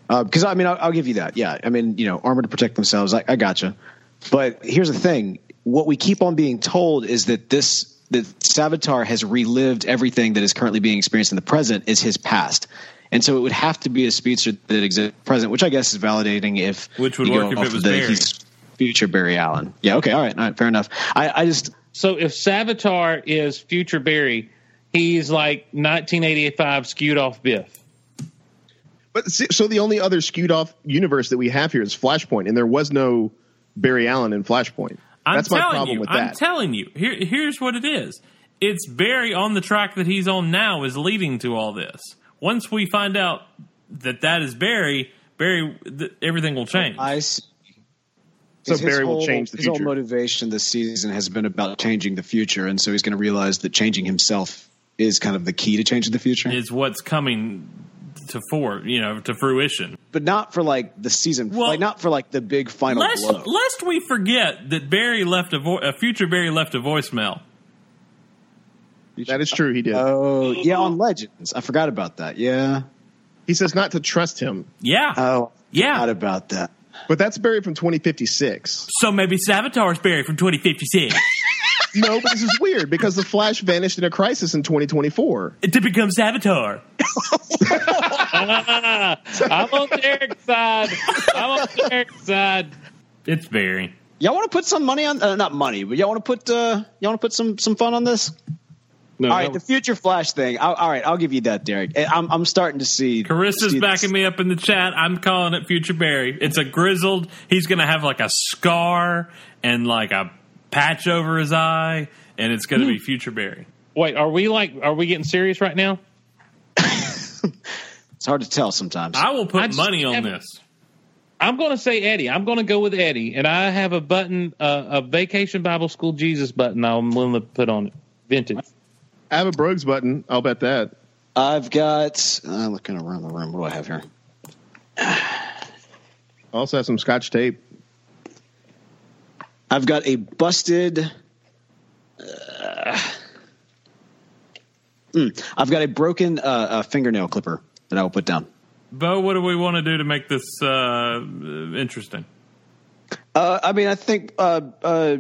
uh, because I mean, I'll, I'll give you that. Yeah, I mean, you know, armor to protect themselves. I, I gotcha. But here's the thing: what we keep on being told is that this that Savitar has relived everything that is currently being experienced in the present is his past. And so it would have to be a speedster that exists present, which I guess is validating if Which would go work if off it was the, Barry. he's future Barry Allen. Yeah, okay, all right, all right, fair enough. I, I just So if Savitar is future Barry, he's like 1985 skewed off Biff. But see, so the only other skewed off universe that we have here is Flashpoint, and there was no Barry Allen in Flashpoint. I'm That's my telling problem you, with I'm telling you. Here, here's what it is. It's Barry on the track that he's on now is leading to all this. Once we find out that that is Barry, Barry, th- everything will change. I see. So His Barry will change the his whole future. motivation this season has been about changing the future, and so he's going to realize that changing himself is kind of the key to changing the future. is what's coming to four, you know to fruition. but not for like the season, Well, like not for like the big final Lest, blow. lest we forget that Barry left a, vo- a future Barry left a voicemail. that is true. He did. Oh, yeah, on Legends. I forgot about that. Yeah. he says not to trust him, Yeah, Oh, Yeah. Forgot about that. but that's Barry from 2056. so maybe Savitar's Barry from 2056 No, but this is weird because the Flash vanished in a crisis in 2024. to become Savitar. I'm on Derek's side. I'm on Derek's side. It's Barry. Y'all want to put some money on? Uh, not money, but y'all want to put uh, y'all want to put some some fun on this? No, all right, that the future Flash thing. I'll, all right, I'll give you that, Derek. Eh, I'm I'm starting to see. Carissa's see backing this. me up in the chat. I'm calling it Future Barry. It's a grizzled. He's going to have like a scar and like a patch over his eye, and it's going to be Future Barry. Wait, are we like? Are we getting serious right now? It's hard to tell sometimes. I will put I money on haven't- this. I'm going to say Eddie. I'm going to go with Eddie, and I have a button, uh, a Vacation Bible School Jesus button. I'm willing to put on it, vintage. I have a Brogues button. I'll bet that. I've got. I'm looking around the room. What do I have here? I also have some Scotch tape. I've got a busted. Uh, mm, I've got a broken uh, uh, fingernail clipper that I will put down. Bo, what do we want to do to make this uh, interesting? Uh, I mean, I think uh, uh,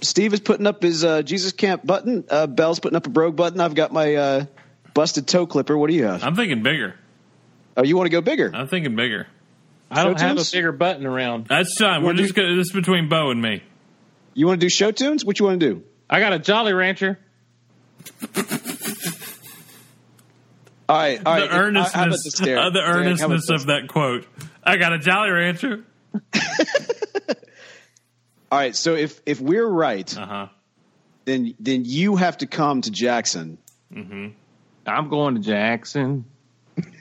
Steve is putting up his uh, Jesus Camp button. Uh, Bell's putting up a Brogue button. I've got my uh, busted toe clipper. What do you have? I'm thinking bigger. Oh, you want to go bigger? I'm thinking bigger. I don't have a bigger button around. That's fine. We're Wanna just gonna, this is between Bo and me. You want to do show tunes? What you want to do? I got a Jolly Rancher. All right, all right. the earnestness, this, Derek? uh, the Derek, how about earnestness this? of that quote. I got a Jolly Rancher. All right. So if if we're right, Uh huh. then then you have to come to Jackson I'm going to Jackson.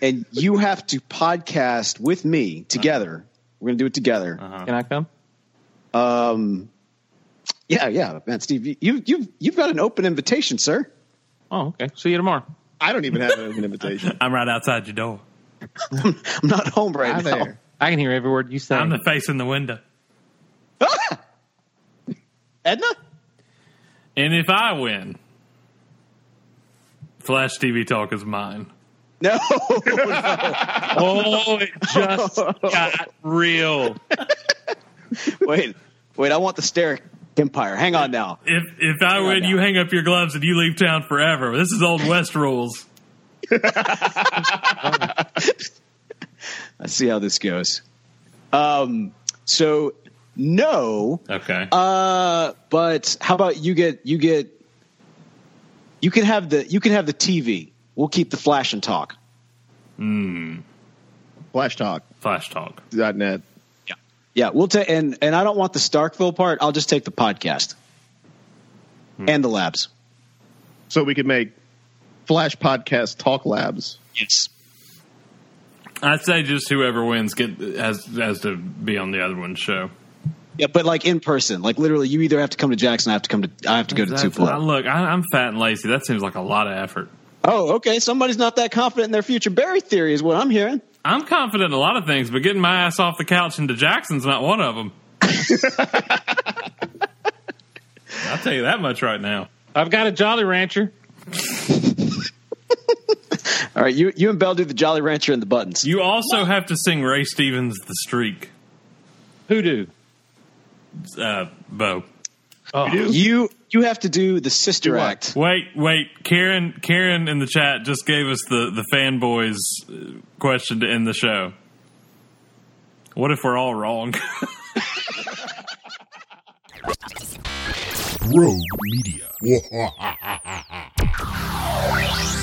and you have to podcast with me together. We're gonna do it together. Uh-huh. Can I come? Um, yeah, yeah, man, Steve, you- you you've you've got an open invitation, sir. Oh, okay. See you tomorrow. I don't even have an open invitation. I'm right outside your door. I'm not home right Hi now. there. I can hear every word you say. I'm the face in the window. Edna? And if I win, Flash TV Talk is mine. No. oh, it just got real. wait, wait. I want the Steric Empire. Hang on now. If if I on win, you hang up your gloves and you leave town forever. This is old West rules. Let's see how this goes. Um. So no. Okay. Uh. But how about you get you get. You can have the you can have the TV. We'll keep the flash and talk. Hmm. Flash Talk. Yeah, we'll take and and I don't want the Starkville part. I'll just take the podcast hmm. and the labs. So we could make Flash Podcast Talk Labs. Yes. I'd say just whoever wins get has has to be on the other one's show. Yeah, but like in person, like literally, you either have to come to Jackson. I have to come to. I have to go to That's- Tupelo. I- look, I, I'm fat and lazy. That seems like a lot of effort. Oh, okay. Somebody's not that confident in their future Barry theory, is what I'm hearing. I'm confident in a lot of things, but getting my ass off the couch into Jackson's not one of them. I'll tell you that much right now. I've got a Jolly Rancher. All right, you you and Bell do the Jolly Rancher and the buttons. You also have to sing Ray Stevens' "The Streak." Who do? Uh, Bo. Oh. You you have to do the sister act. Wait, wait. Karen, Karen in the chat just gave us the the fanboys uh, question to end the show. What if we're all wrong? Rogue Media.